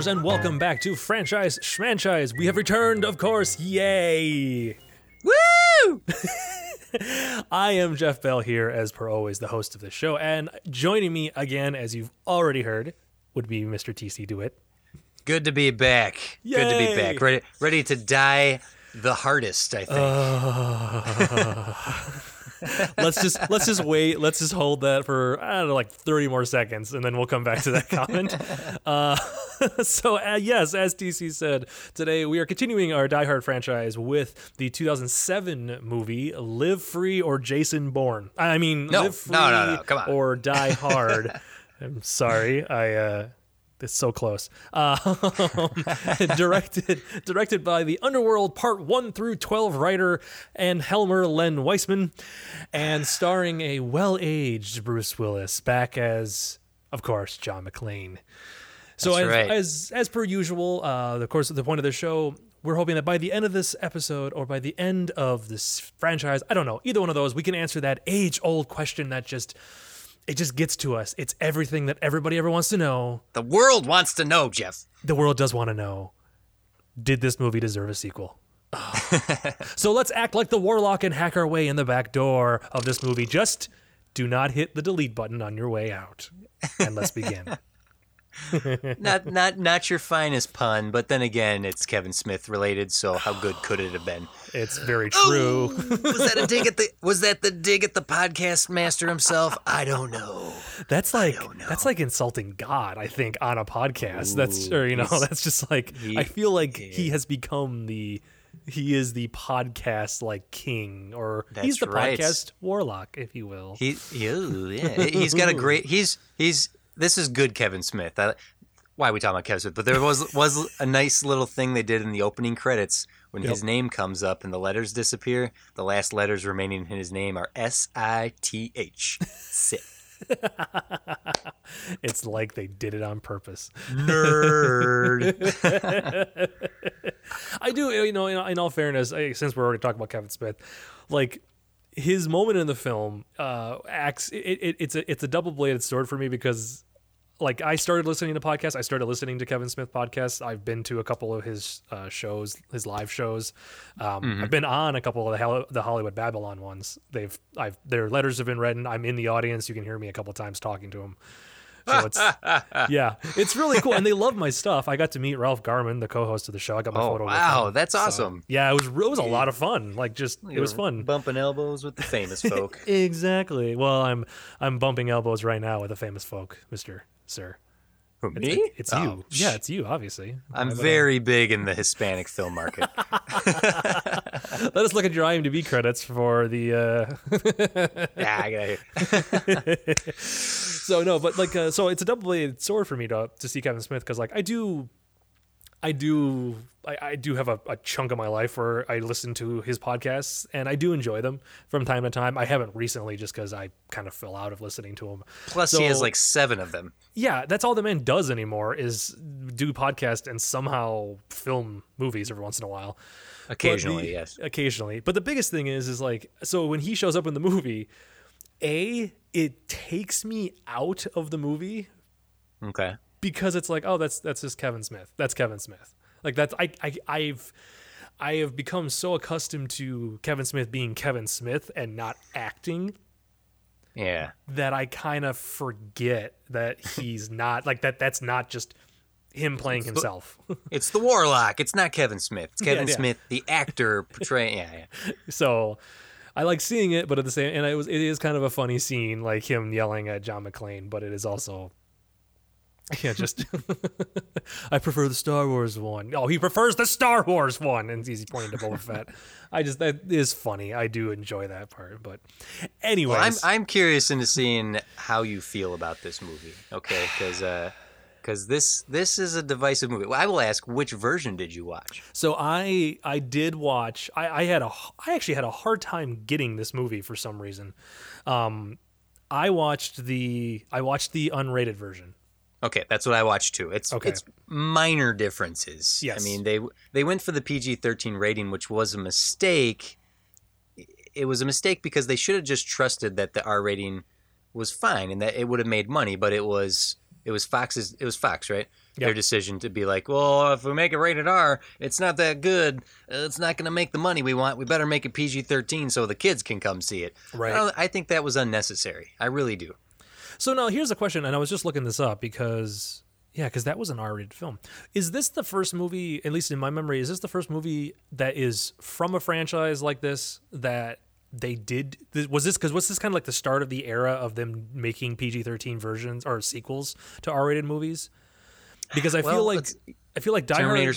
Storytellers, and welcome back to Franchise Schmanchise. We have returned, of course. Yay! Woo! I am Jeff Bell here, as per always, the host of the show, and joining me again, as you've already heard, would be Mr. TC DeWitt. Good to be back. Good to be back. Ready, ready to die the hardest. I think. let's just let's just wait. Let's just hold that for I don't know, like thirty more seconds, and then we'll come back to that comment. uh, so uh, yes, as TC said, today we are continuing our Die Hard franchise with the 2007 movie "Live Free" or "Jason Bourne." I mean, No, "Live Free" no, no, no, come on. or "Die Hard." I'm sorry, I. uh it's so close. Uh, directed directed by the Underworld Part One through Twelve writer and Helmer Len Wiseman, and starring a well-aged Bruce Willis back as, of course, John McClane. So That's as, right. as as per usual, uh, of course, the point of the show, we're hoping that by the end of this episode or by the end of this franchise, I don't know, either one of those, we can answer that age-old question that just it just gets to us. It's everything that everybody ever wants to know. the world wants to know, Jeff. The world does want to know. Did this movie deserve a sequel? Ugh. so let's act like the warlock and hack our way in the back door of this movie. Just do not hit the delete button on your way out. And let's begin. Not, not, not your finest pun, but then again, it's Kevin Smith related. So how good could it have been? It's very true. Oh, was that a dig at the? Was that the dig at the podcast master himself? I don't know. That's like know. that's like insulting God, I think, on a podcast. that's or you know, that's just like he- I feel like he has become the he is the podcast like king or he's the right. podcast warlock, if you will. He, ew, yeah, he's got a great. He's he's. This is good, Kevin Smith. I, why are we talking about Kevin Smith? But there was was a nice little thing they did in the opening credits when his name comes up and the letters disappear. The last letters remaining in his name are S I T H. Sith. it's like they did it on purpose. Nerd. I do, you know, in, in all fairness, I, since we're already talking about Kevin Smith, like his moment in the film uh, acts. It, it, it's a it's a double bladed sword for me because, like, I started listening to podcasts. I started listening to Kevin Smith podcasts. I've been to a couple of his uh, shows, his live shows. Um, I've been on a couple of the, Hol- the Hollywood Babble-On ones. They've I've their letters have been read. And I'm in the audience. You can hear me a couple times talking to them. So it's yeah, it's really cool, and they love my stuff. I got to meet Ralph Garman, the co-host of the show. I got my Oh photo. wow, with him. Wow, that's So, awesome. yeah, it was it was a lot of fun. Like just it was fun. Bumping elbows with the famous folk. Exactly. Well, I'm I'm bumping elbows right now with the famous folk, Mister Sir. Who, It's, me? it's Oh, you. Yeah, it's you. Obviously. I'm very big in the Hispanic film market. Let us look at your IMDb credits for the. Uh, yeah, I got so no, but like, uh, so it's a double-bladed sword for me to to see Kevin Smith because like I do, I do, I, I do have a, a chunk of my life where I listen to his podcasts and I do enjoy them from time to time. I haven't recently just because I kind of fell out of listening to him. Plus, he has like seven of them. Yeah, that's all the man does anymore is do podcast and somehow film movies every once in a while. Occasionally, the- yes. Occasionally. But the biggest thing is is like so when he shows up in the movie, A, it takes me out of the movie Okay. Because it's like, oh, that's that's just Kevin Smith. That's Kevin Smith. Like that's I, I I've I have become so accustomed to Kevin Smith being Kevin Smith and not acting Yeah. that I kind of forget that he's not like that. That's not just him playing himself. It's the Warlock. It's not Kevin Smith. It's Kevin yeah. Smith, the actor portraying. Yeah, yeah. so I like seeing it, but at the same, and it was it is kind of a funny scene, like him yelling at John McClane. But it is also, yeah, just I prefer the Star Wars one. Oh, he prefers the Star Wars one, and he's pointing to Boba Fett. I just that is funny. I do enjoy that part. But anyways, Well, I'm I'm curious into seeing how you feel about this movie. Okay, because because this this is a divisive movie. Well, I will ask, which version did you watch? So I I did watch. I, I had a I actually had a hard time getting this movie for some reason. Um, I watched the I watched the unrated version. Okay, that's what I watched too. It's Okay. it's minor differences. Yes. I mean they they went for the PG-13 rating, which was a mistake. It was a mistake because they should have just trusted that the R rating was fine and that it would have made money, but it was it was Fox's it was Fox, right? their decision to be like, well, if we make it rated R, it's not that good. It's not going to make the money we want. We better make it PG 13 so the kids can come see it. Right. I, I think that was unnecessary. I really do. So now here's a question, and I was just looking this up because yeah, because that was an R-rated film. Is this the first movie, at least in my memory, is this the first movie that is from a franchise like this that they did? Was this because was this kind of like the start of the era of them making PG-13 versions or sequels to R-rated movies? Because I feel like I feel like Die Hard,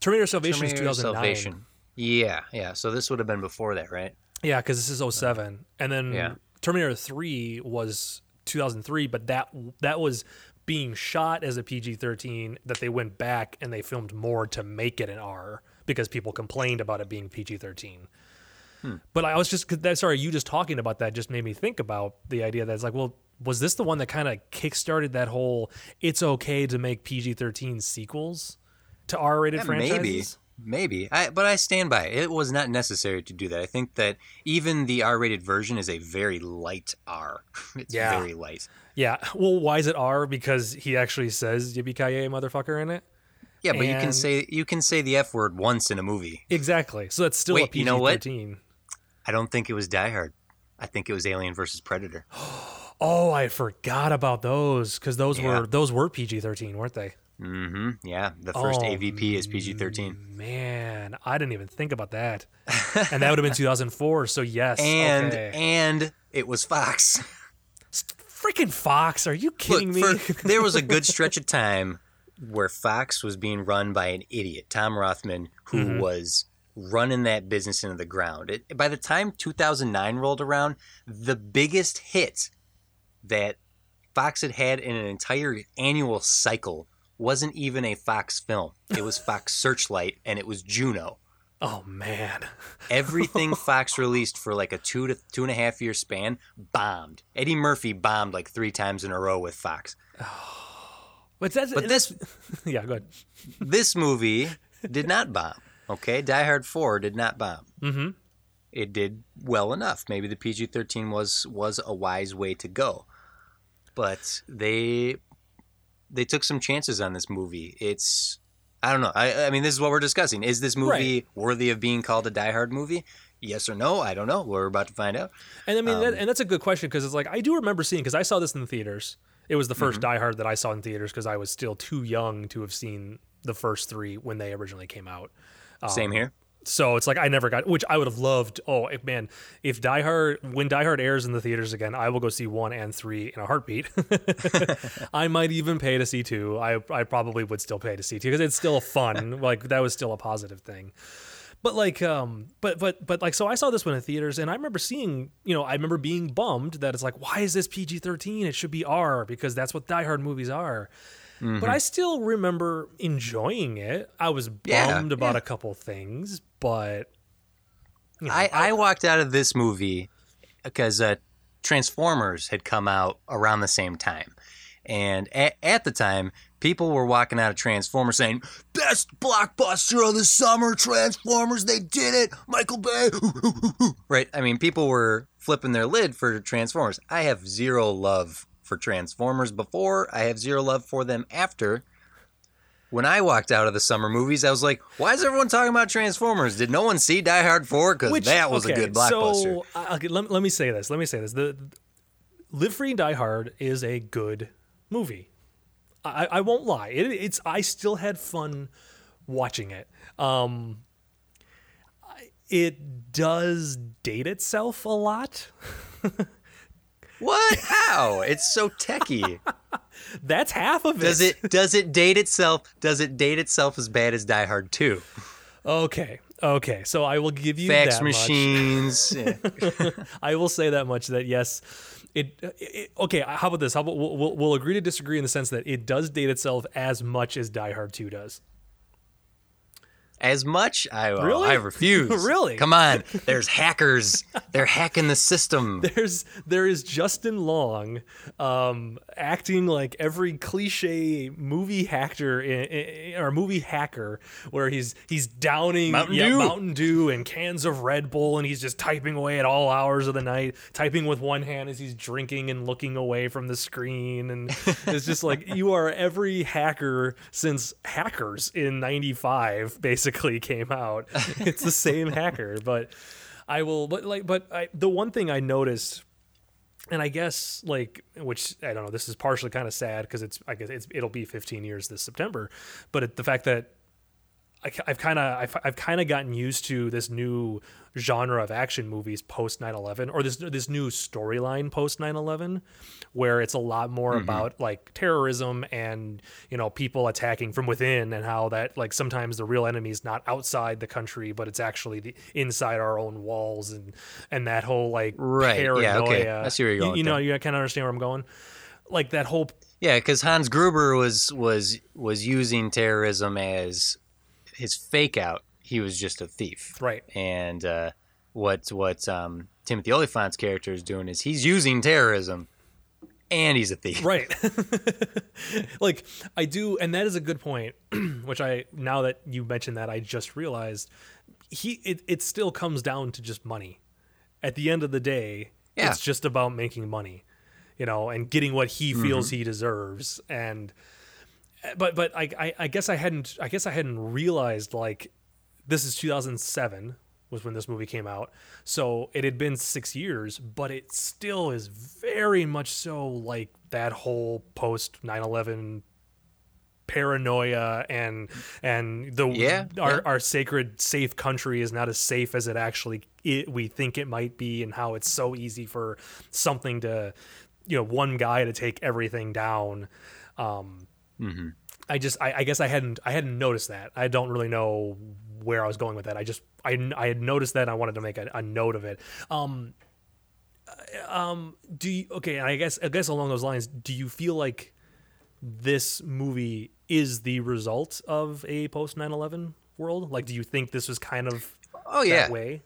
Terminator Salvation is Terminator 2009. Salvation. Yeah, yeah. So this would have been before that, right? Yeah, because this is 07. and then Yeah. Terminator 3 was 2003, but that that was being shot as a PG-13 that they went back and they filmed more to make it an R because people complained about it being PG-13. Hmm. But I was just that sorry, you just talking about that just made me think about the idea that it's like, well, was this the one that kind of kickstarted that whole it's okay to make PG-13 sequels to R-rated Yeah, franchises? maybe, maybe. I, but I stand by it. It was not necessary to do that. I think that even the R-rated version is a very light R. It's Yeah. very light. Yeah. Well, why is it R? Because he actually says "yippee ki motherfucker" in it. Yeah, but you can say you can say the F word once in a movie. Exactly. So that's still a Wait, PG you know what? I don't think it was Die Hard. I think it was Alien versus Predator. Oh, I forgot about those because those Yeah. were those were PG thirteen, weren't they? Mm-hmm. Yeah, the first Oh, AVP is PG-13. Man, I didn't even think about that. and that would have been two thousand four. So yes. And okay. and it was Fox. freaking Fox, are you kidding Look, me? for, there was a good stretch of time where Fox was being run by an idiot, Tom Rothman, who Mm-hmm. was running that business into the ground. It, by the time 2009 rolled around, the biggest hit that Fox had had in an entire annual cycle wasn't even a Fox film. It was Fox Searchlight, and it was Juno. oh man. Everything Fox released for like a two to two and a half year span bombed. Eddie Murphy bombed like three times in a row with Fox. But that's But this yeah, go ahead. this movie did not bomb. Okay, Die Hard Four did not bomb. Mm-hmm. It did well enough. Maybe the PG thirteen was was a wise way to go, but they they took some chances on this movie. It's I don't know. I I mean, this is what we're discussing. Is this movie worthy of being called a Die Hard movie? Yes or no? I don't know. We're about to find out. And I mean, Um, that, and that's a good question because it's like I do remember seeing because I saw this in the theaters. It was the 1st Mm-hmm. Die Hard that I saw in theaters because I was still too young to have seen the first three when they originally came out. Same here. So it's like I never got, which I would have loved. Oh if, man, if Die Hard when Die Hard airs in the theaters again, I will go see one and three in a heartbeat. I might even pay to see two. I I probably would still pay to see two because it's still fun. like that was still a positive thing. But like, um, but but but like, so I saw this one in theaters, and I remember seeing, you know, I remember being bummed that it's like, why is this PG thirteen? It should be R because that's what Die Hard movies are. But I still remember enjoying it. I was Yeah, bummed about yeah. a couple things, but you know, I, I walked out of this movie because uh, Transformers had come out around the same time. And at, at the time, people were walking out of Transformers saying, Best blockbuster of the summer, Transformers, they did it, Michael Bay. right? I mean, people were flipping their lid for Transformers. I have zero love for Transformers before, I have zero love for them after. When I walked out of the summer movies, I was like, why is everyone talking about Transformers? Did no one see Die Hard 4? Because that was okay, a good blockbuster. So uh, okay, let, let me say this. Let me say this. The, Live Free and Die Hard is a good movie. I, I won't lie. It, it's I still had fun watching it. Um, it does date itself a lot. What? How? It's so techy. That's half of it. Does it does it date itself? Does it date itself as bad as Die Hard 2? Okay. Okay. So I will give you Fax that machines. I will say that much that yes, it, it. Okay, how about this? How about we'll, we'll, agree to disagree in the sense that it does date itself as much as Die Hard Two does. As much. I Really? I refuse. Really? Come on. There's hackers. They're hacking the system. there's there is Justin Long um, acting like every cliche movie hacker or movie hacker where he's he's downing Mountain yeah, Dew. Mountain Dew and cans of Red Bull and he's just typing away at all hours of the night, typing with one hand as he's drinking and looking away from the screen and it's just like you are every hacker since Hackers in 95 basically came out. It's the same hacker, but I will but like but I, the one thing I noticed and I guess like which I don't know this is partially kind of sad because it's I guess it's it'll be 15 years this September but it, the fact that I, have kind of I've, I've kind of gotten used to this new genre of action movies post 9/11 or this this new storyline post 9/11 where it's a lot more mm-hmm. about like terrorism and you know people attacking from within and how that like sometimes the real enemy is not outside the country but it's actually the inside our own walls and and that whole like Right. Yeah, okay. I see where you're You- going you, with know that. you kind of understand where I'm going like that whole Yeah, because Hans Gruber was was was using terrorism as his fake out. He was just a thief. right And uh, what what um, Timothy Olyphant's character is doing is he's using terrorism, and he's a thief. right like i do and that is a good point which i now that you mentioned that i just realized he it, it still comes down to just money at the end of the day Yeah. it's just about making money you know and getting what he feels he deserves and but but I, I i guess i hadn't i guess i hadn't realized like this is 2007 was when this movie came out so it had been six years but it still is very much so like that whole post 9-11 paranoia and and the Yeah, our, yeah. our sacred safe country is not as safe as it actually it, we think it might be and how it's so easy for something to you know one guy to take everything down um I just I, I guess I hadn't I hadn't noticed that. I don't really know where I was going with that. I just I, I had noticed that and I wanted to make a, a note of it. Um uh, um do you okay, I guess I guess along those lines, do you feel like this movie is the result of a post 9/11 world? Like do you think this was kind of Oh yeah. that way?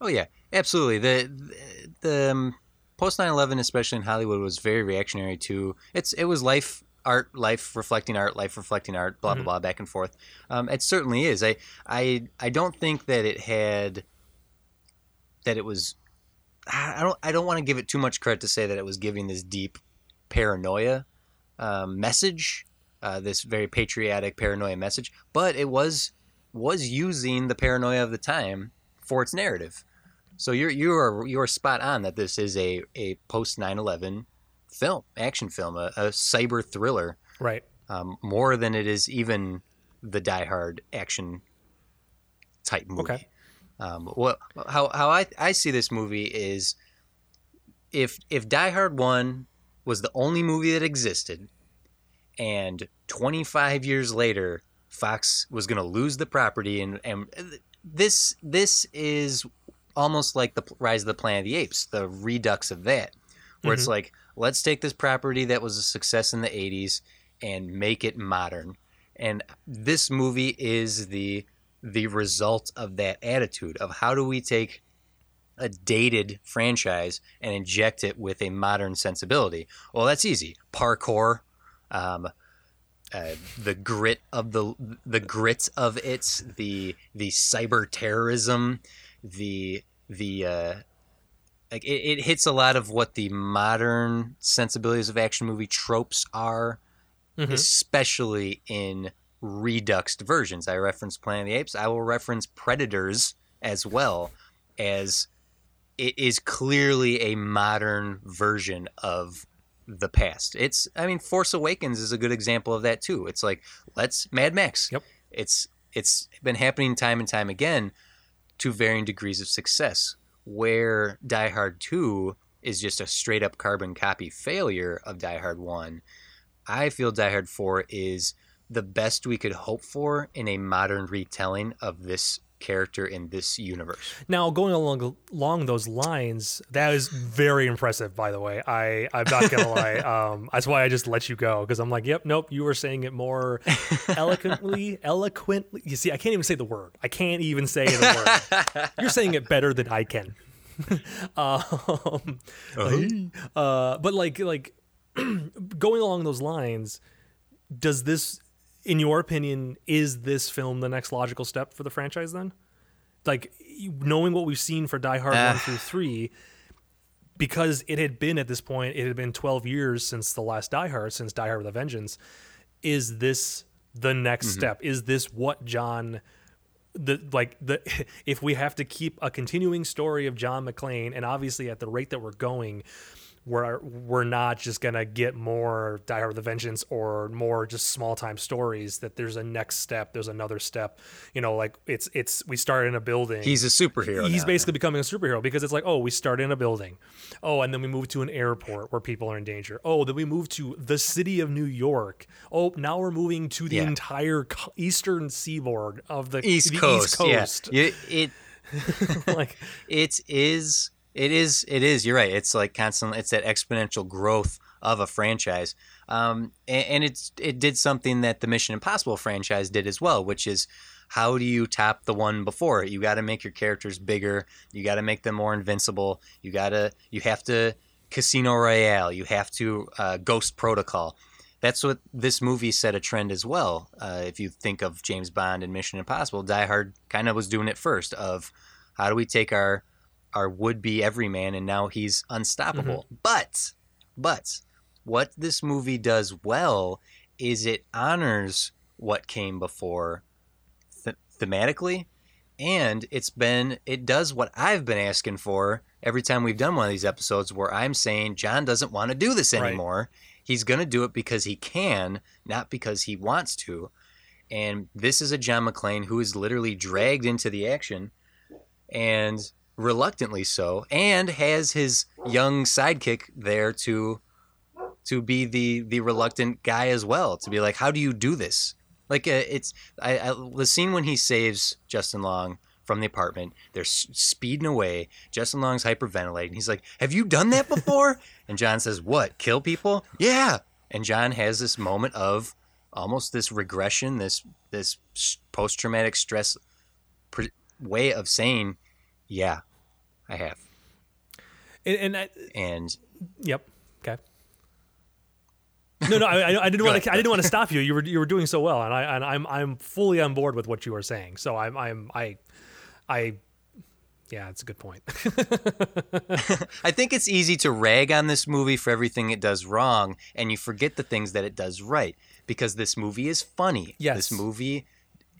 Oh yeah, absolutely. The the um, post 9/11, especially in Hollywood, was very reactionary to it's. It was life art, life reflecting art, life reflecting art, blah blah blah, back and forth. Um, it certainly is. I I I don't think that it had that it was. I don't. I don't want to give it too much credit to say that it was giving this deep paranoia um, message, uh, this very patriotic paranoia message, but it was was using the paranoia of the time for its narrative. So you're you are you are spot on that this is a a post 9/11 film, action film, a, a cyber thriller, Right. um, more than it is even the Die Hard action type movie. Okay. Um, what how how I I see this movie is if if Die Hard One was the only movie that existed, and 25 years later Fox was going to lose the property, and and this this is almost like the Rise of the Planet of the Apes, the redux of that, where it's like let's take this property that was a success in the 80s and make it modern, and this movie is the the result of that attitude of how do we take a dated franchise and inject it with a modern sensibility. Well, that's easy. Parkour, um, uh, the grit of the the grit of it, the the cyber terrorism, the the uh, like it, it hits a lot of what the modern sensibilities of action movie tropes are, Mhm. especially in reduxed versions. I reference Planet of the Apes. I will reference Predators as well as it is clearly a modern version of the past. It's I mean Force Awakens is a good example of that too. It's like let's Mad Max. Yep. It's it's been happening time and time again to varying degrees of success where Die Hard 2 is just a straight up carbon copy failure of Die Hard 1. I feel Die Hard 4 is the best we could hope for in a modern retelling of this character in this universe. Now, going along along those lines, that is very impressive. By the way, I I'm not gonna lie. Um, that's why I just let you go because I'm like, yep, nope. You were saying it more eloquently, eloquently. You see, I can't even say the word. I can't even say the word. You're saying it better than I can. um, uh, but like like going along those lines, does this, in your opinion, is this film the next logical step for the franchise? Then, like knowing what we've seen for Die Hard one ah. through three, because it had been at this point, it had been twelve years since the last Die Hard, since Die Hard with a Vengeance. Is this the next mm-hmm. step? Is this what John? the like the if we have to keep a continuing story of John McClane and obviously at the rate that we're going we're we're not just gonna get more Die Hard with a Vengeance or more just small time stories. That there's a next step, there's another step. You know, like it's it's we start in a building. He's a superhero. He's now. basically becoming a superhero because it's like, oh, we start in a building, oh, and then we move to an airport where people are in danger. Oh, then we move to the city of New York. Oh, now we're moving to the Yeah. entire eastern seaboard of the East the Coast. East Coast. Yeah. You- it like it is it is it is you're right it's like constantly it's that exponential growth of a franchise um and, and it's it did something that the mission impossible franchise did as well which is how do you top the one before you got to make your characters bigger you got to make them more invincible you got to you have to casino royale you have to uh, ghost protocol that's what this movie set a trend as well. Uh, if you think of James Bond and Mission Impossible, Die Hard kind of was doing it first. Of how do we take our our would be everyman and now he's mm-hmm. unstoppable. But but what this movie does well is it honors what came before th- thematically and it's been it does what I've been asking for every time we've done one of these episodes where I'm saying John doesn't want to do this Right. anymore. He's going to do it because he can, not because he wants to. And this is a John McClane who is literally dragged into the action and reluctantly so and has his young sidekick there to to be the the reluctant guy as well to be like how do you do this? Like uh, it's I, I the scene when he saves Justin Long from the apartment they're s- speeding away Justin Long's hyperventilating he's like have you done that before? And John says what kill people? Yeah. And John has this moment of almost this regression this this post traumatic stress pr- way of saying yeah I have and, and I, and Yep. Okay. No, no, I, I- didn't want to. I didn't want to stop you. You were you were doing so well, and I and I'm I'm fully on board with what you were saying. So I'm I'm I, I, yeah, it's a good point. I think it's easy to rag on this movie for everything it does wrong, and you forget the things that it does right. Because this movie is funny. Yes. This movie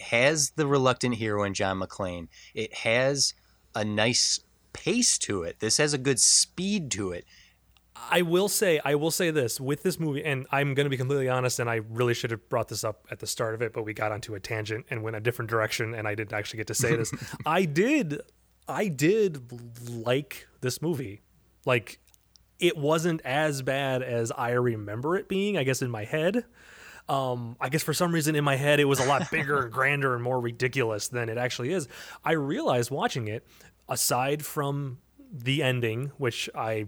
has the reluctant hero in John McClane. It has a nice pace to it. This has a good speed to it. I will say, I will say this with this movie, and I'm going to be completely honest, and I really should have brought this up at the start of it, but we got onto a tangent and went a different direction, and I didn't actually get to say this. I did, I did like this movie. Like, it wasn't as bad as I remember it being, I guess, in my head. Um, I guess for some reason in my head it was a lot bigger and grander and more ridiculous than it actually is. I realized watching it, aside from the ending, which I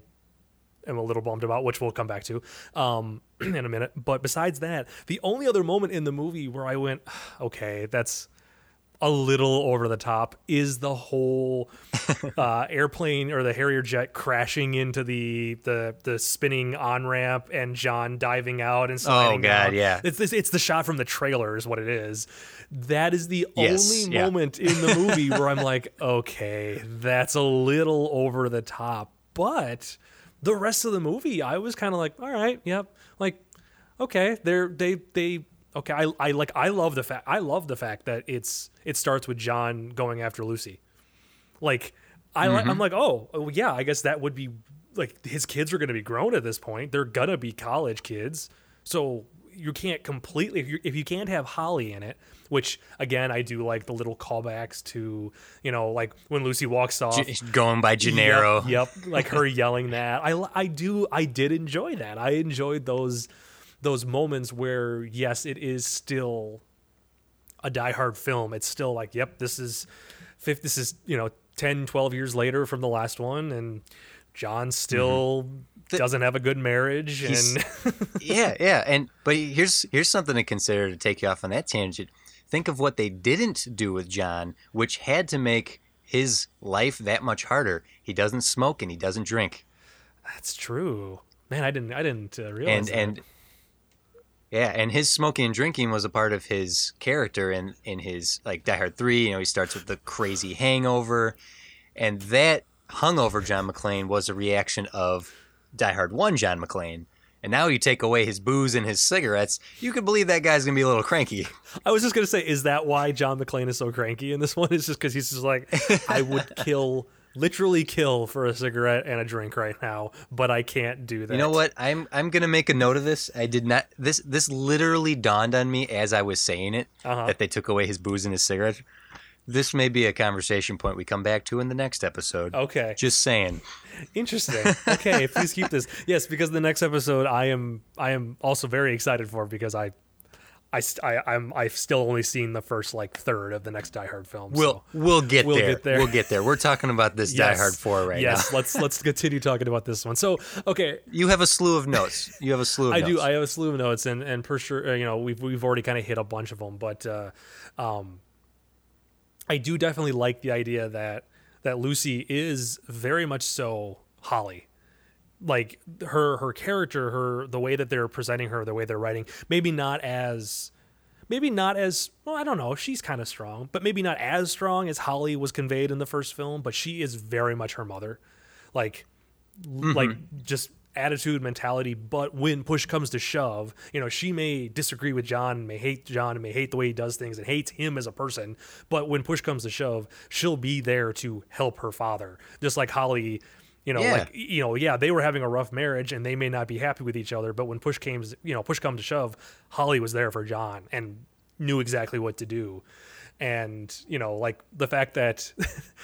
am a little bummed about, which we'll come back to um, in a minute. But besides that, the only other moment in the movie where I went, okay, that's a little over the top is the whole uh, airplane or the Harrier jet crashing into the the the spinning on ramp and John diving out and sliding Oh, God, down. yeah. It's this, it's the shot from the trailer is what it is. That is the Yes, only yeah. moment in the movie where I'm like, okay, that's a little over the top, but the rest of the movie, I was kind of like, all right, yep, like, okay, they're they they okay. I I like I love the fact I love the fact that it's it starts with John going after Lucy, like I li- I'm mm-hmm. like, oh, oh yeah, I guess that would be like his kids are going to be grown at this point. They're gonna be college kids, so you can't completely if you if you can't have Holly in it. Which again, I do like the little callbacks to you know like when Lucy walks off. Going by Gennero. Yep, yep. like her yelling that. I I do I did enjoy that. I enjoyed those those moments where yes, it is still a Die Hard film, it's still like, yep, this is fifth. This is you know 10, 12 years later from the last one, and John still The- doesn't have a good marriage, and yeah, yeah, and but here's here's something to consider to take you off on that tangent. Think of what they didn't do with John, which had to make his life that much harder. He doesn't smoke and he doesn't drink, that's true. Man, I didn't, I didn't uh, realize and that. and yeah, and his smoking and drinking was a part of his character in in his like Die Hard Three. You know, he starts with the crazy hangover, and that hungover John McClane was a reaction of Die Hard One John McClane. And now you take away his booze and his cigarettes, you could believe that guy's gonna be a little cranky. I was just gonna say, is that why John McClane is so cranky in this one? It's just because he's just like, I would kill, literally kill for a cigarette and a drink right now, but I can't do that. You know what? I'm I'm gonna make a note of this. I did not. This this literally dawned on me as I was saying it Uh-huh. that they took away his booze and his cigarettes. This may be a conversation point we come back to in the next episode. Okay, Just saying. interesting. Okay, please keep this. Yes, because the next episode, I am, I am also very excited for because I. I, st- I I'm I've still only seen the first like third of the next Die Hard film. We'll so. we'll get We'll there. get there. We'll get there. We're talking about this Die Hard Four right yes, now. let's let's continue talking about this one. So okay, You have a slew of notes. You have a slew of I notes. do. I have a slew of notes, and and per sure, uh, you know, we've we've already kind of hit a bunch of them, but uh, um, I do definitely like the idea that that Lucy is very much so Holly. Like her her character, her the way that they're presenting her, the way they're writing, maybe not as maybe not as well i don't know she's kind of strong but maybe not as strong as holly was conveyed in the first film but she is very much her mother. Like like mm-hmm. just attitude mentality but when push comes to shove you know she may disagree with john may hate john may hate the way he does things and hates him as a person but when push comes to shove she'll be there to help her father just like holly you know Yeah. like you know yeah they were having a rough marriage and they may not be happy with each other but when push came you know push come to shove holly was there for john and knew exactly what to do and you know like the fact that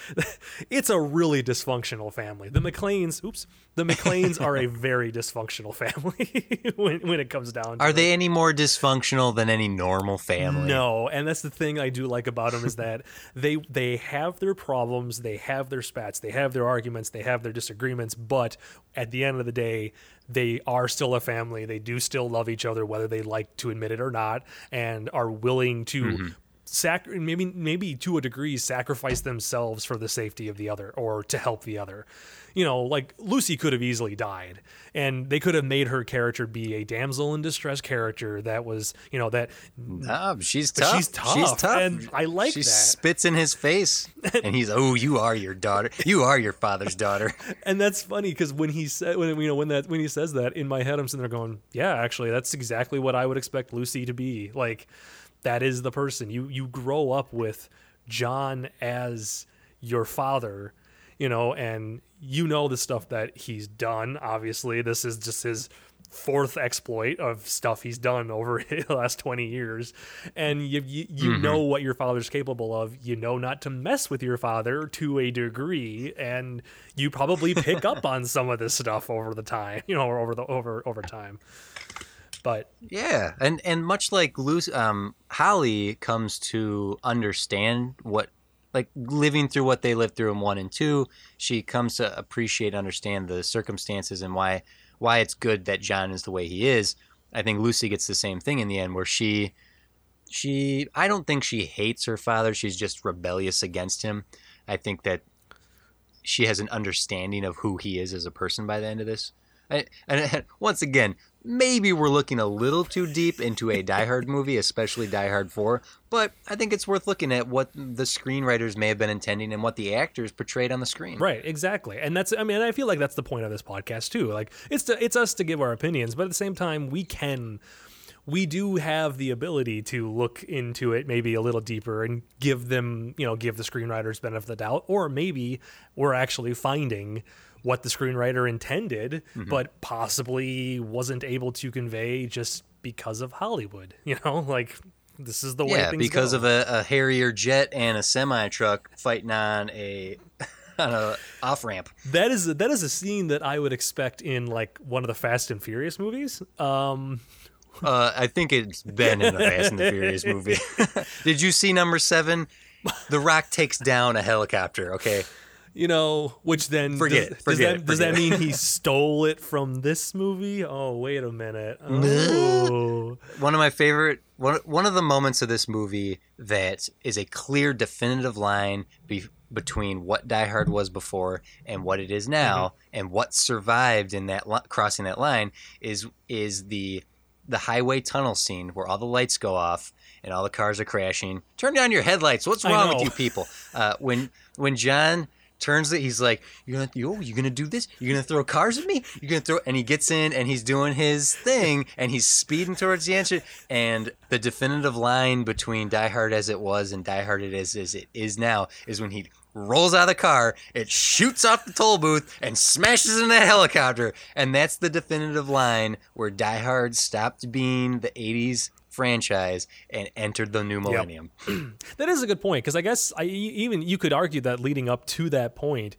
it's a really dysfunctional family the mcleans oops the mcleans are a very dysfunctional family when, when it comes down to Are it. they any more dysfunctional than any normal family? No, and that's the thing I do like about them is that they they have their problems, they have their spats, they have their arguments, they have their disagreements, but at the end of the day, they are still a family. They do still love each other, whether they like to admit it or not, and are willing to. Mm-hmm. Sac- maybe maybe to a degree sacrifice themselves for the safety of the other or to help the other you know like lucy could have easily died and they could have made her character be a damsel in distress character that was you know that No, she's tough. she's tough, She's tough. and I like she that. spits in his face, and he's, "Oh, you are your daughter. You are your father's daughter." and that's funny because when he said when you know when that when he says that in my head i'm sitting there going yeah actually that's exactly what i would expect lucy to be like that is the person. You you grow up with john as your father you know and you know the stuff that he's done. Obviously this is just his fourth exploit of stuff he's done over the last 20 years. And you you, you mm-hmm. know what your father's capable of. You know not to mess with your father to a degree and you probably pick up on some of this stuff over the time you know over the over over time but Yeah, and and much like Lucy, um, Holly comes to understand what, like living through what they lived through in one and two, she comes to appreciate, understand the circumstances and why why it's good that John is the way he is. I think Lucy gets the same thing in the end, where she she I don't think she hates her father. She's just rebellious against him. I think that she has an understanding of who he is as a person by the end of this. I, and once again, maybe we're looking a little too deep into a Die Hard movie, especially Die Hard 4, but I think it's worth looking at what the screenwriters may have been intending and what the actors portrayed on the screen. Right, exactly. And that's I mean, I feel like that's the point of this podcast too. Like it's to, it's us to give our opinions, but at the same time we can we do have the ability to look into it maybe a little deeper and give them, you know, give the screenwriters benefit of the doubt or maybe we're actually finding what the screenwriter intended but possibly wasn't able to convey just because of Hollywood, you know? Like this is the way Yeah, because go. of a, a Harrier jet and a semi truck fighting on a on a off ramp. That is that is a scene that I would expect in like one of the Fast and Furious movies. Um, Uh, I think it's been in the Fast and the Furious movie. Did you see number seven? The Rock takes down a helicopter. Okay, You know, which then Forget does, it, forget does that, it, does that mean he stole it from this movie? Oh, wait a minute. Oh. one of my favorite one one of the moments of this movie that is a clear, definitive line be, between what Die Hard was before and what it is now, and what survived in that crossing that line is is the the highway tunnel scene where all the lights go off and all the cars are crashing. Turn down your headlights. What's wrong with you people? Uh, when when John turns it, he's like, "You're gonna, yo, you're gonna do this? You're gonna throw cars at me? You're gonna throw?" And he gets in and he's doing his thing and he's speeding towards the entrance. And the definitive line between Die Hard as it was and Die Hard it is as it is now is when he rolls out of the car, it shoots off the toll booth and smashes in that helicopter. And that's the definitive line where Die Hard stopped being the '80s franchise and entered the new millennium. That is a good point because I guess I, even you could argue that leading up to that point,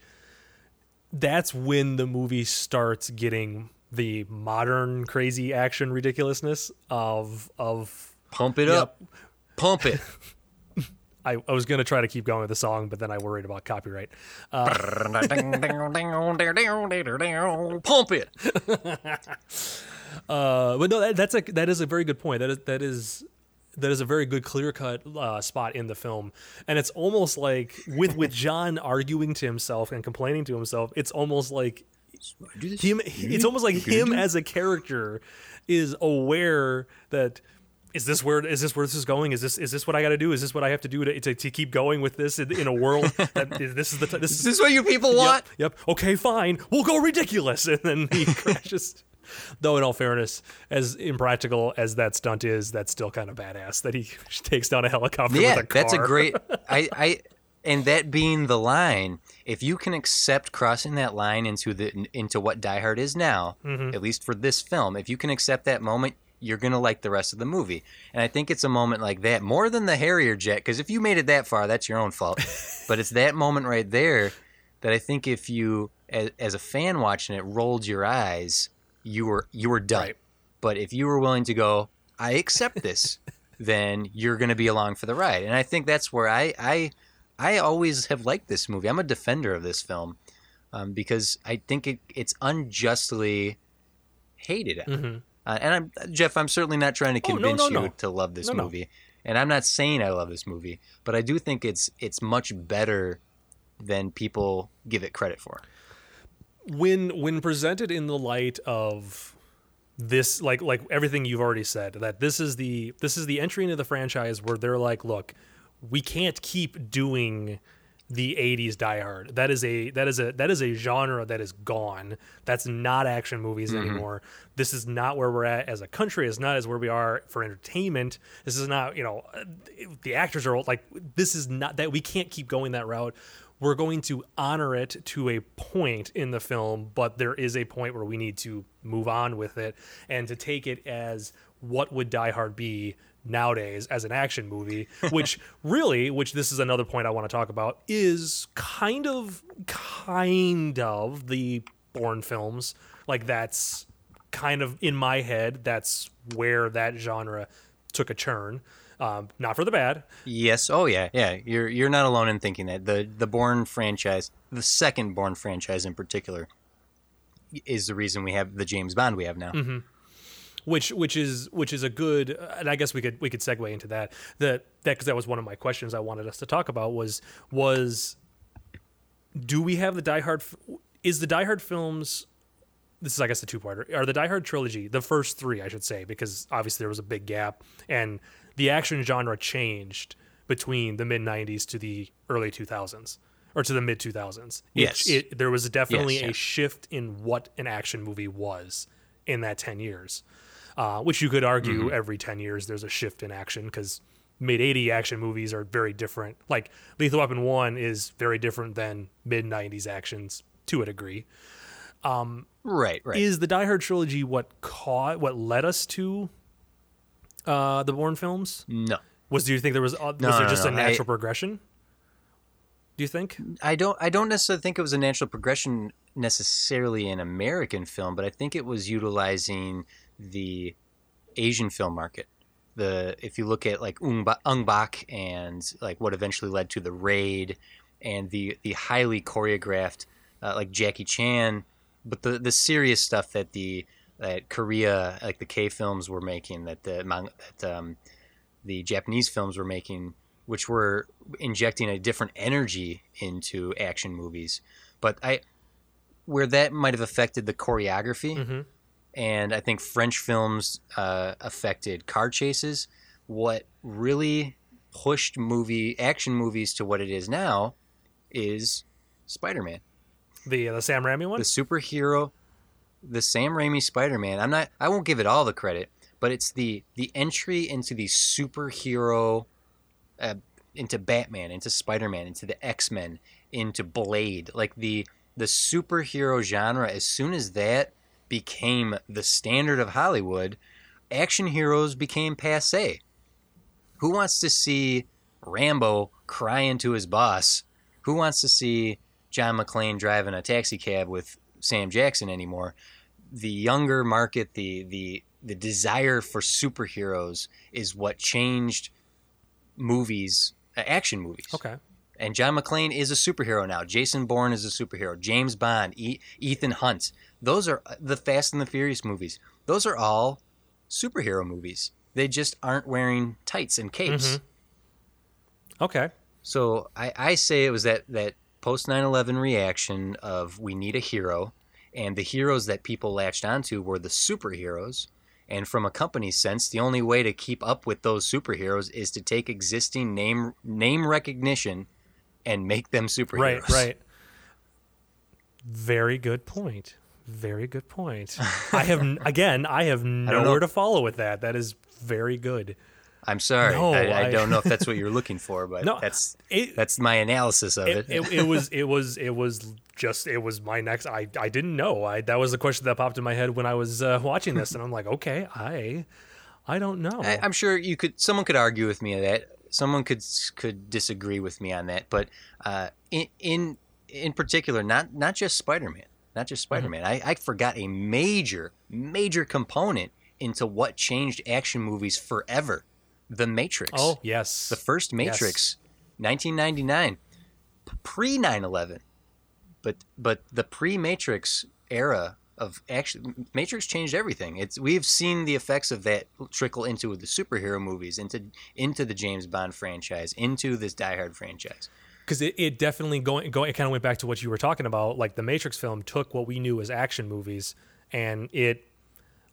that's when the movie starts getting the modern crazy action ridiculousness of of. Pump it Yep. up, pump it. I, I was gonna try to keep going with the song, but then I worried about copyright. Uh, Pump it. Uh, but no, that, that's a that is a very good point. That is that is that is a very good clear cut uh, spot in the film, and it's almost like with with John arguing to himself and complaining to himself. It's almost like him. It's almost like him as a character is aware that. Is this where is this where this is going? Is this is this what I got to do? Is this what I have to do to, to, to keep going with this in, in a world that this is the t- this Is this what you people want? Yep, yep. Okay, fine. We'll go ridiculous, and then he crashes. Though, in all fairness, as impractical as that stunt is, that's still kind of badass that he takes down a helicopter Yeah, with a car. that's a great. I, I, and that being the line, if you can accept crossing that line into the into what Die Hard is now, Mm-hmm. at least for this film, if you can accept that moment, you're gonna like the rest of the movie. And I think it's a moment like that more than the Harrier jet, because if you made it that far, that's your own fault. but it's that moment right there that I think if you, as, as a fan watching it, rolled your eyes, you were you were done. Right. But if you were willing to go, I accept this, then you're going to be along for the ride. And I think that's where I I I always have liked this movie. I'm a defender of this film um, because I think it, it's unjustly hated. Mhm. Uh, and I'm Jeff. I'm certainly not trying to Oh, no, convince no, you no. to love this No, no. movie. And I'm not saying I love this movie, but I do think it's it's much better than people give it credit for. when when presented in the light of this like like everything you've already said that this is the this is the entry into the franchise where they're like look we can't keep doing the 80s die hard that is a that is a that is a genre that is gone. That's not action movies mm-hmm. anymore. This is not where we're at as a country. It's not as where we are for entertainment. This is not you know the actors are old. Like this is not that we can't keep going that route. We're going to honor it to a point in the film, but there is a point where we need to move on with it and to take it as what would Die Hard be nowadays as an action movie, which really, which this is another point I want to talk about, is kind of, kind of the Bourne films. Like that's kind of in my head, that's where that genre took a turn. Um, not for the bad, Yes. Oh yeah. Yeah. You're you're not alone in thinking that the the Bourne franchise, the second Bourne franchise in particular, is the reason we have the James Bond we have now. Which which is which is a good and i guess we could we could segue into that that that because that was one of my questions i wanted us to talk about was was do we have the die hard is the die hard films this is i guess the two parter are the die hard trilogy the first three i should say because obviously there was a big gap and the action genre changed between the mid 90s to the early 2000s or to the mid 2000s Yes. it, there was definitely Yes, yeah. a shift in what an action movie was in that 10 years uh, which you could argue Mm-hmm. every 10 years there's a shift in action because mid 80 action movies are very different like lethal weapon 1 is very different than mid 90s actions to a degree Right. Right. is the die hard trilogy what caught what led us to uh, the Bourne films no. was do you think there was uh, No, was there no, just a natural I- progression do you think I don't. I don't necessarily think it was a natural progression necessarily in American film, but I think it was utilizing the Asian film market. The if you look at like Ung, Ba- Ong Bak and like what eventually led to the Raid and the the highly choreographed uh, like Jackie Chan, but the the serious stuff that the that Korea like the K films were making that the that um, the Japanese films were making, which were injecting a different energy into action movies. But I where that might have affected the choreography Mhm. And I think French films uh, affected car chases. What really pushed movie action movies to what it is now is Spider-Man, The the Sam Raimi one. the superhero, the Sam Raimi Spider-Man. I'm not. I won't give it all the credit, but it's the the entry into the superhero, uh, into Batman, into Spider-Man, into the X-Men, into Blade, like the the superhero genre. As soon as that became the standard of Hollywood, action heroes became passe. Who wants to see Rambo crying to his boss? Who wants to see John McClane driving a taxi cab with Sam Jackson anymore? The younger market, the the the desire for superheroes is what changed movies, uh, action movies. okay. And John McClane is a superhero now. Jason Bourne is a superhero. James Bond, e- Ethan Hunt. Those are uh, the Fast and the Furious movies. Those are all superhero movies. They just aren't wearing tights and capes. Mhm. Okay. So I, I say it was that, that post 9 11 reaction of we need a hero. And the heroes that people latched onto were the superheroes. And from a company sense, the only way to keep up with those superheroes is to take existing name name recognition and make them superheroes. Right. Right. Very good point. Very good point. I have again. I have nowhere to follow with that. That is very good. I'm sorry. No, I, I I- don't know if that's what you're looking for, but No, that's It, that's my analysis of it, it. it, it was it was it was just it was my next I, I didn't know I that was the question that popped in my head when I was uh, watching this and I'm like okay I I don't know I, I'm sure you could. Someone could argue with me on that. Someone could could disagree with me on that. But uh, in in in particular, not not just Spider-Man, not just Mm-hmm. Spider-Man. I, I forgot a major major component into what changed action movies forever: The Matrix. oh yes the first Matrix, 1999, pre 9/11. But but the pre Matrix era of action Matrix changed everything. It's we've seen the effects of that trickle into the superhero movies, into into the James Bond franchise, into this Die Hard franchise. Because it, it definitely going going it kind of went back to what you were talking about like the matrix film took what we knew as action movies and it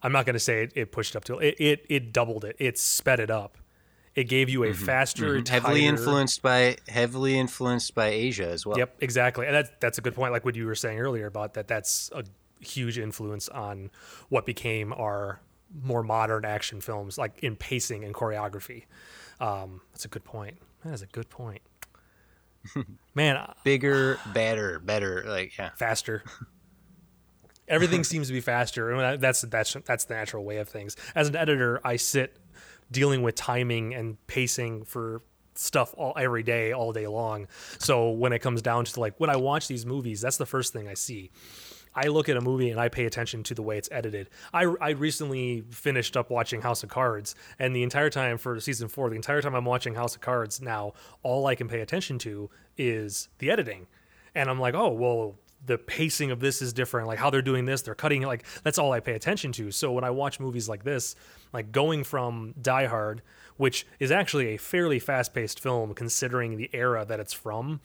i'm not going to say it, it pushed up to it, it it doubled it it sped it up it gave you a faster Mm-hmm. Heavily tighter- influenced by heavily influenced by Asia as well. Yep, exactly. And that's that's a good point. Like what you were saying earlier about that. That's a huge influence on what became our more modern action films, like in pacing and choreography. Um, that's a good point. That is a good point. Man, Bigger, better, better. Like yeah. faster. Everything seems to be faster, and that's that's that's the natural way of things. As an editor, I sit dealing with timing and pacing for stuff all every day, all day long. So when it comes down to like when I watch these movies, that's the first thing I see. I look at a movie and I pay attention to the way it's edited. I, I recently finished up watching House of Cards, and the entire time for season four, the entire time I'm watching House of Cards now, all I can pay attention to is the editing. And I'm like, oh, well, the pacing of this is different. Like how they're doing this, they're cutting it. Like that's all I pay attention to. So when I watch movies like this, like going from Die Hard, which is actually a fairly fast paced film considering the era that it's from,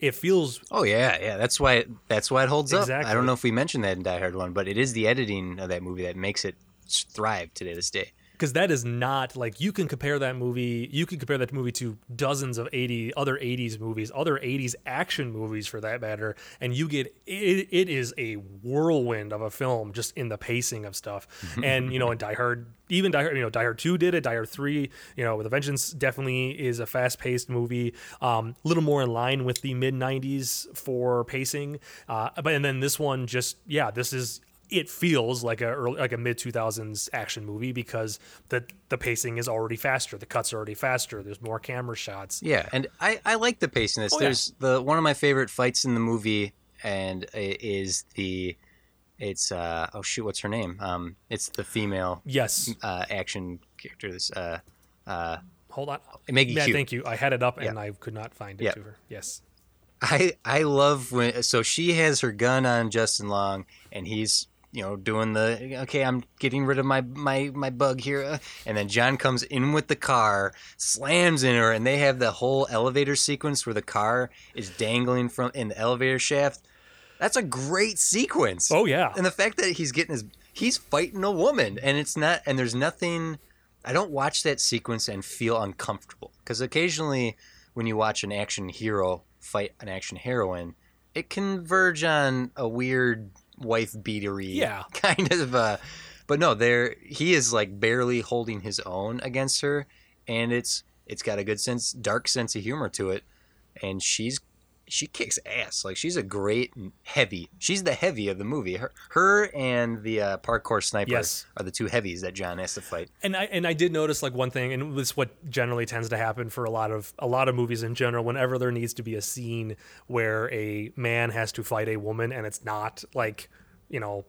it feels Oh yeah, yeah. That's why it, that's why it holds up. I don't know if we mentioned that in Die Hard one, but it is the editing of that movie that makes it thrive today this day. Because that is not like you can compare that movie you can compare that movie to dozens of 80 other 80s movies other 80s action movies for that matter and you get it, it is a whirlwind of a film just in the pacing of stuff. And you know in die hard even die hard you know die hard 2 did it die hard 3 you know with a vengeance definitely is a fast-paced movie um, a little more in line with the mid 90s for pacing uh, but and then this one just yeah this is it feels like a early, like a mid 2000s action movie because the the pacing is already faster the cuts are already faster there's more camera shots Yeah, and I, I like the pacing this. Oh, yeah. There's the one of my favorite fights in the movie, and is the It's uh oh shoot, what's her name? Um, it's the female Yes. uh action character. This uh uh Hold on. Maggie yeah, Q. thank you. I had it up and Yeah. I could not find it Yeah. to her. Yes. I I love when so she has her gun on Justin Long and he's you know doing the okay I'm getting rid of my my my bug here and then John comes in with the car slams in her and they have the whole elevator sequence where the car is dangling from in the elevator shaft. That's a great sequence. Oh yeah. And the fact that he's getting his he's fighting a woman and it's not and there's nothing I don't watch that sequence and feel uncomfortable because occasionally when you watch an action hero fight an action heroine, it can verge on a weird wife beatery Yeah. kind of uh but no, there he is like barely holding his own against her and it's it's got a good sense dark sense of humor to it and she's she kicks ass. Like she's a great heavy. She's the heavy of the movie. Her, her and the uh, parkour sniper Yes. are the two heavies that John has to fight. And I and I did notice like one thing, and it's what generally tends to happen for a lot of a lot of movies in general. Whenever there needs to be a scene where a man has to fight a woman, and it's not like you know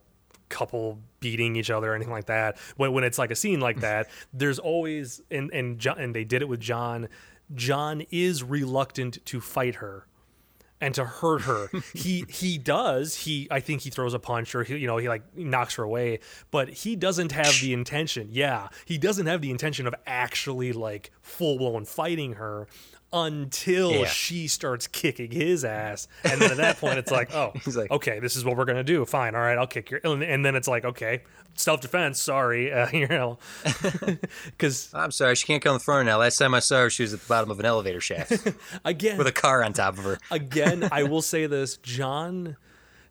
couple beating each other or anything like that. When when it's like a scene like that, there's always and and John, and they did it with John. John is reluctant to fight her and to hurt her. he he does. He I think he throws a punch or he, you know he like knocks her away, but he doesn't have the intention. Yeah, he doesn't have the intention of actually like full blown fighting her until Yeah. she starts kicking his ass, and then at that point it's like, oh, He's like- okay, this is what we're gonna do. Fine, all right, I'll kick your. And and then it's like, okay, self defense. Sorry, uh, you know, because I'm sorry, she can't come in the front now. Last time I saw her, she was at the bottom of an elevator shaft again, with a car on top of her. again, I will say this, John.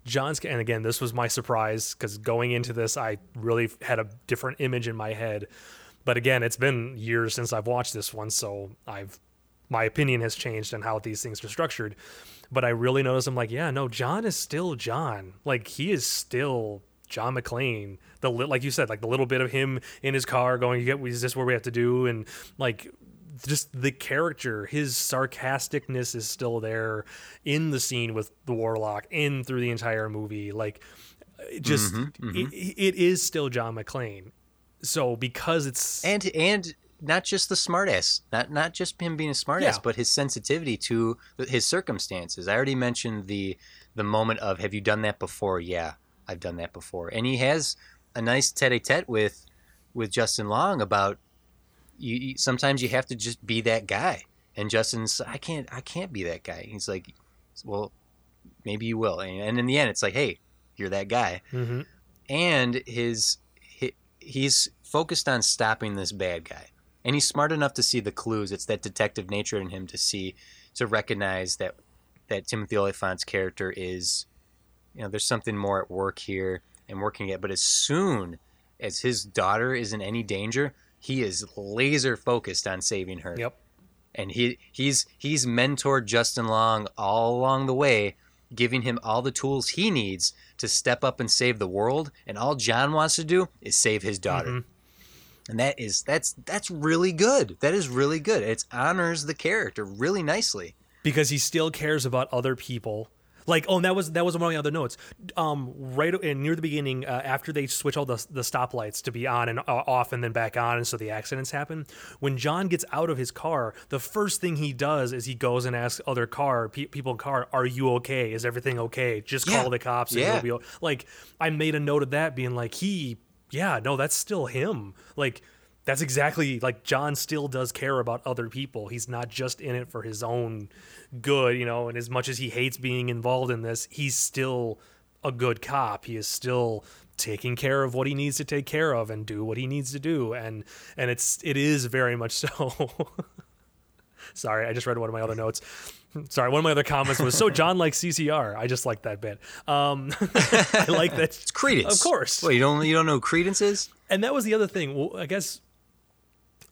John's and again, this was my surprise because going into this, I really had a different image in my head. But again, it's been years since I've watched this one, so I've my opinion has changed on how these things are structured. But I really noticed I'm like, yeah, no, John is still John. Like he is still John McClane. The li- like you said, like the little bit of him in his car going, "You get is this what we have to do?" And like just the character, his sarcasticness is still there in the scene with the Warlock, in through the entire movie. Like, it just mm-hmm, mm-hmm. It, it is still John McClane. So because it's and and not just the smartass, not not just him being a smartass, Yeah. but his sensitivity to his circumstances. I already mentioned the the moment of Have you done that before? Yeah, I've done that before, and he has a nice tete-a-tete with with Justin Long about you. Sometimes you have to just be that guy, and Justin's I can't I can't be that guy. He's like, well, maybe you will, and, and in the end, it's like, hey, you're that guy Mhm. and his he, he's focused on stopping this bad guy and he's smart enough to see the clues it's that detective nature in him to see to recognize that that Timothy Olyphant's character is you know there's something more at work here and working it but as soon as his daughter is in any danger he is laser focused on saving her Yep. and he he's he's mentored Justin Long all along the way, giving him all the tools he needs to step up and save the world. And all John wants to do is save his daughter. Mhm. And that is that's that's really good. That is really good. It honors the character really nicely. because he still cares about other people. Like, oh, and that was that was one of the other notes. Um, right in, near the beginning, uh, after they switch all the the stoplights to be on and uh, off and then back on, and so the accidents happen. When John gets out of his car, the first thing he does is he goes and asks other car pe- people in car, "Are you okay? Is everything okay? Just Yeah. call the cops." And Yeah. be o-" like, I made a note of that, being like, he, yeah, no, that's still him. Like. That's exactly like John still does care about other people. He's not just in it for his own good, you know, and as much as he hates being involved in this, he's still a good cop. He is still taking care of what he needs to take care of and do what he needs to do. And and it's it is very much so. Sorry, I just read one of my other notes. Sorry, one of my other comments was so John likes CCR. I just like that bit. Um, I like that. It's Creedence. Of course. Well, you don't you don't know who Creedence is? And that was the other thing. Well, I guess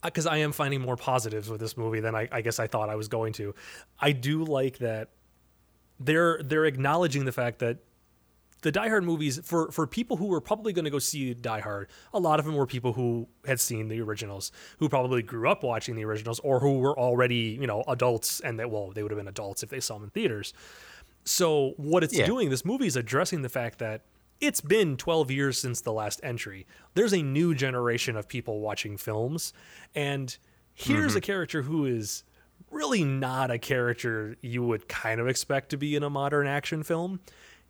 because I am finding more positives with this movie than I, I guess I thought I was going to. I do like that they're they're acknowledging the fact that the Die Hard movies for for people who were probably going to go see Die Hard, a lot of them were people who had seen the originals, who probably grew up watching the originals, or who were already you know adults, and that well they would have been adults if they saw them in theaters. So what it's Yeah. doing, this movie is addressing the fact that it's been 12 years since the last entry. There's a new generation of people watching films, and here's mm-hmm. a character who is really not a character you would kind of expect to be in a modern action film.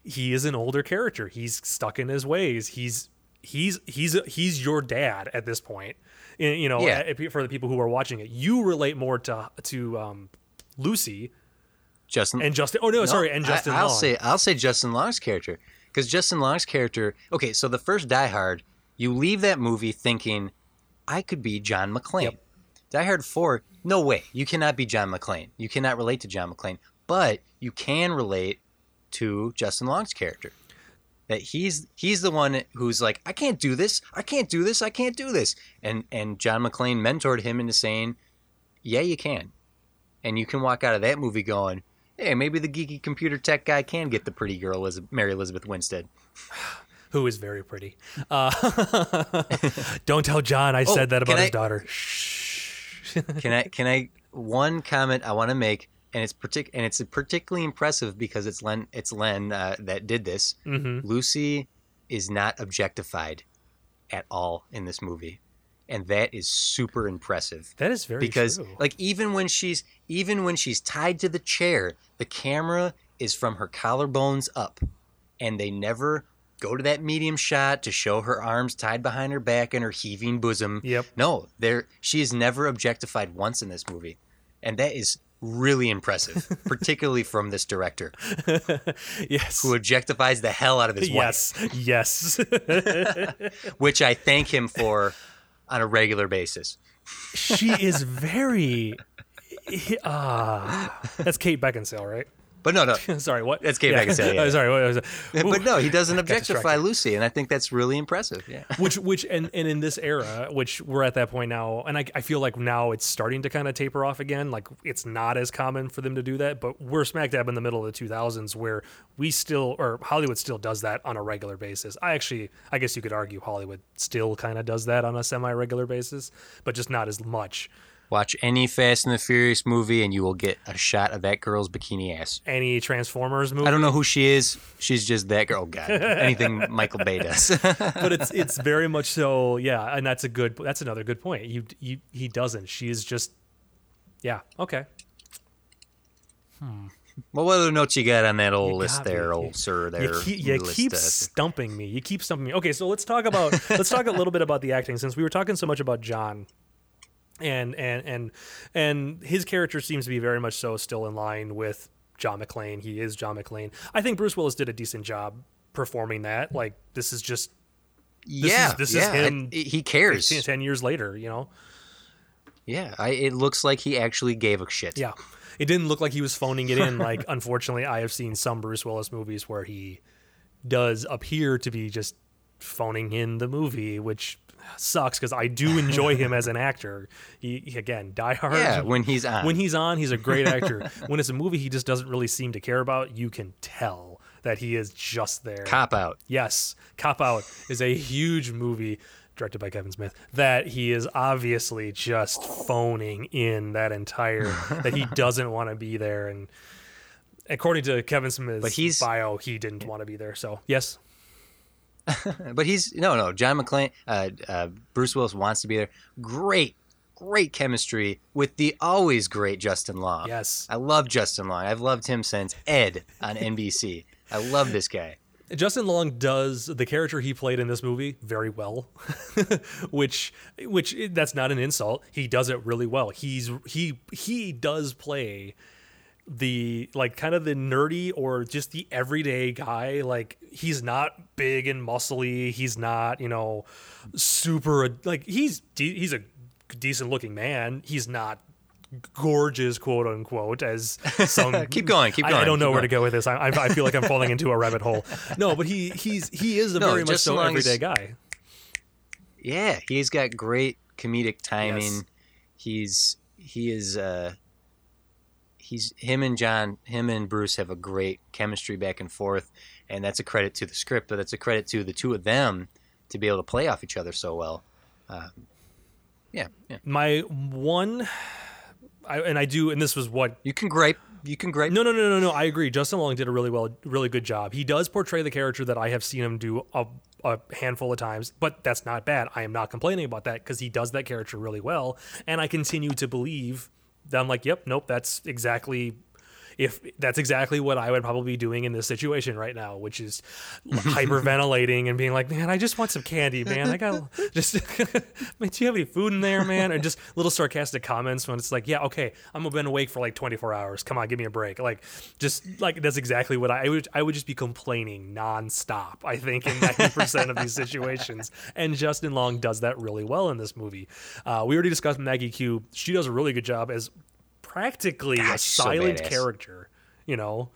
He is an older character. He's stuck in his ways. He's he's he's he's your dad at this point. And, You know, Yeah. for the people who are watching it, you relate more to to um, Lucy Justin and Justin. Oh no, No, sorry, and Justin I, will Long. say I'll say Justin Long's character because Justin Long's character. Okay, so the first Die Hard, you leave that movie thinking, I could be John McClane. Yep. Die Hard Four, no way, you cannot be John McClane. You cannot relate to John McClane, but you can relate to Justin Long's character. That he's he's the one who's like, I can't do this, I can't do this, I can't do this, and and John McClane mentored him into saying, Yeah, you can, and you can walk out of that movie going, Hey, maybe the geeky computer tech guy can get the pretty girl, Eliz- Mary Elizabeth Winstead. who is very pretty. Uh, don't tell John I said that Oh, about his I- daughter. Shh. Can I? Can I? One comment I want to make, and it's partic- and it's particularly impressive because it's Len. It's Len uh, that did this. hmm Lucy is not objectified at all in this movie, and that is super impressive. That is very because true. like even when she's even when she's tied to the chair the camera is from her collarbones up and they never go to that medium shot to show her arms tied behind her back and her heaving bosom Yep. no there she is never objectified once in this movie and that is really impressive particularly from this director yes. who objectifies the hell out of his wife yes. Yes. which i thank him for on a regular basis she is very. Ah, that's Kate Beckinsale, right? But no no sorry, what? That's Kate Beckinsale, yeah. Oh, sorry, what was it? but no he doesn't objectify lucy and i think that's really impressive yeah which which and, and in this era which we're at that point now and I, I feel like now it's starting to kind of taper off again like it's not as common for them to do that but we're smack dab in the middle of the 2000s where we still or hollywood still does that on a regular basis i actually i guess you could argue hollywood still kind of does that on a semi-regular basis but just not as much Watch any Fast and the Furious movie, and you will get a shot of that girl's bikini ass. any transformers movie I don't know who she is. She's just that girl. Oh, God, anything Michael Bay does. but it's it's very much so yeah and that's a good that's another good point you you he doesn't she is just yeah okay Hmm. well, what other notes you got on that old list got there, me. old sir? There, You keep, you keep uh, stumping me. You keep stumping me. Okay, so let's talk about let's talk a little bit about the acting since we were talking so much about John. And and and and his character seems to be very much so still in line with John McClane. He is John McClane. I think Bruce Willis did a decent job performing that. Like this is just yeah, is- this is him I- he cares. 10, 10 years later, you know. Yeah, I, it looks like he actually gave a shit. Yeah. It didn't look like he was phoning it in. Like, unfortunately, I have seen some Bruce Willis movies where he does appear to be just phoning in the movie, which sucks because I do enjoy him as an actor. He, he- again, Die Hard. Yeah, when he's on. when he's on, he's a great actor. when it's a movie he just doesn't really seem to care about, you can tell that he is just there. Cop out. Yes, Cop Out is a huge movie directed by Kevin Smith that he is obviously just phoning in that entire that he doesn't want to be there and according to Kevin Smith's But he's- bio he didn't want to be there. So, yes. But he's no, no. John McClane, uh, uh, Bruce Willis wants to be there. Great, great chemistry with the always great Justin Long. Yes. I love Justin Long. I've loved him since Ed on NBC. I love this guy. Justin Long does the character he played in this movie very well, which which that's not an insult. He does it really well. He's he he does play the like kind of the nerdy or just the everyday guy. Like he's not big and muscly. He's not you know super like he's de- he's a decent looking man. He's not gorgeous quote unquote as some Keep going, keep I- I, don't know where to go with this. I, I feel like I'm falling into a rabbit hole. No, but he he's he is a No, very much so everyday guy. Yeah, he's got great comedic timing. Yes. He's he is uh he's him and John, him and Bruce have a great chemistry back and forth, and that's a credit to the script, but that's a credit to the two of them to be able to play off each other so well. Um, yeah, yeah. My one, I, and I do, and this was what You can gripe. You can gripe. No, no, no, no, no. I agree. Justin Long did a really well, really good job. He does portray the character that I have seen him do a, a handful of times, but that's not bad. I am not complaining about that because he does that character really well, and I continue to believe I'm like, yep, nope, that's exactly if that's exactly what I would probably be doing in this situation right now, which is hyperventilating and being like, man, I just want some candy, man. I got just, man, do you have any food in there, man? And just little sarcastic comments when it's like, yeah, okay, I'm been awake for like 24 hours. Come on, give me a break. Like, just like that's exactly what I, I would. I would just be complaining nonstop. I think in 90% of these situations, and Justin Long does that really well in this movie. Uh, we already discussed Maggie Q. She does a really good job as practically God, a she's so silent character. You know,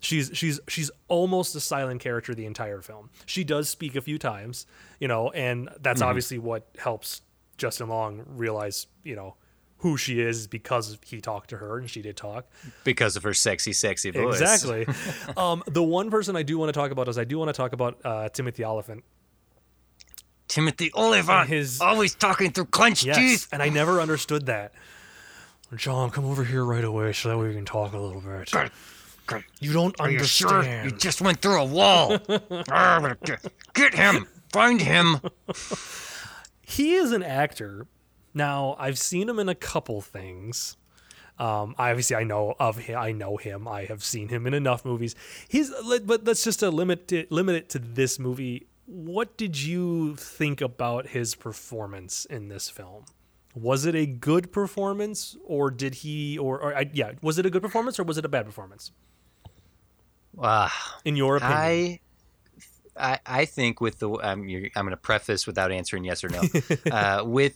she's she's she's almost a silent character the entire film. She does speak a few times, you know, and that's Mm-hmm. obviously what helps Justin Long realize, you know, who she is because he talked to her and she did talk. because of her sexy, sexy voice. Exactly. um, the one person I do want to talk about is I do want to talk about uh, Timothy Olyphant. Timothy Olyphant, His- always talking through clenched Yes, teeth. and I never understood that. John, come over here right away so that we can talk a little bit. Good, good. You don't Are you understand. sure? You just went through a wall. Ah, get, get him. Find him. he is an actor. Now I've seen him in a couple things. Um, obviously, I know of him. I know him. I have seen him in enough movies. He's, but let's just uh, limit it, limit it to this movie. What did you think about his performance in this film? Was it a good performance, or did he, or, or I, yeah, was it a good performance, or was it a bad performance? Ah, In your opinion, I, I, I think with the um, you're, I'm going to preface without answering yes or no. uh, with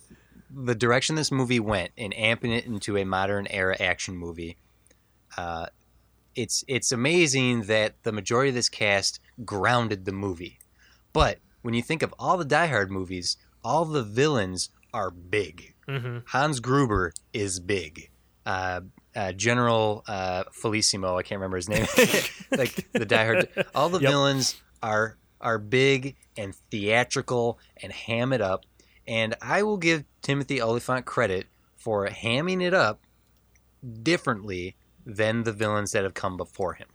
the direction this movie went and amping it into a modern era action movie, uh, it's it's amazing that the majority of this cast grounded the movie. But when you think of all the Die Hard movies, all the villains are big. Mhm. Hans Gruber is big. Uh, uh, General uh, Felissimo, I can't remember his name. like the Die Hard, all the Yep. villains are are big and theatrical and ham it up. And I will give Timothy Olyphant credit for hamming it up differently than the villains that have come before him.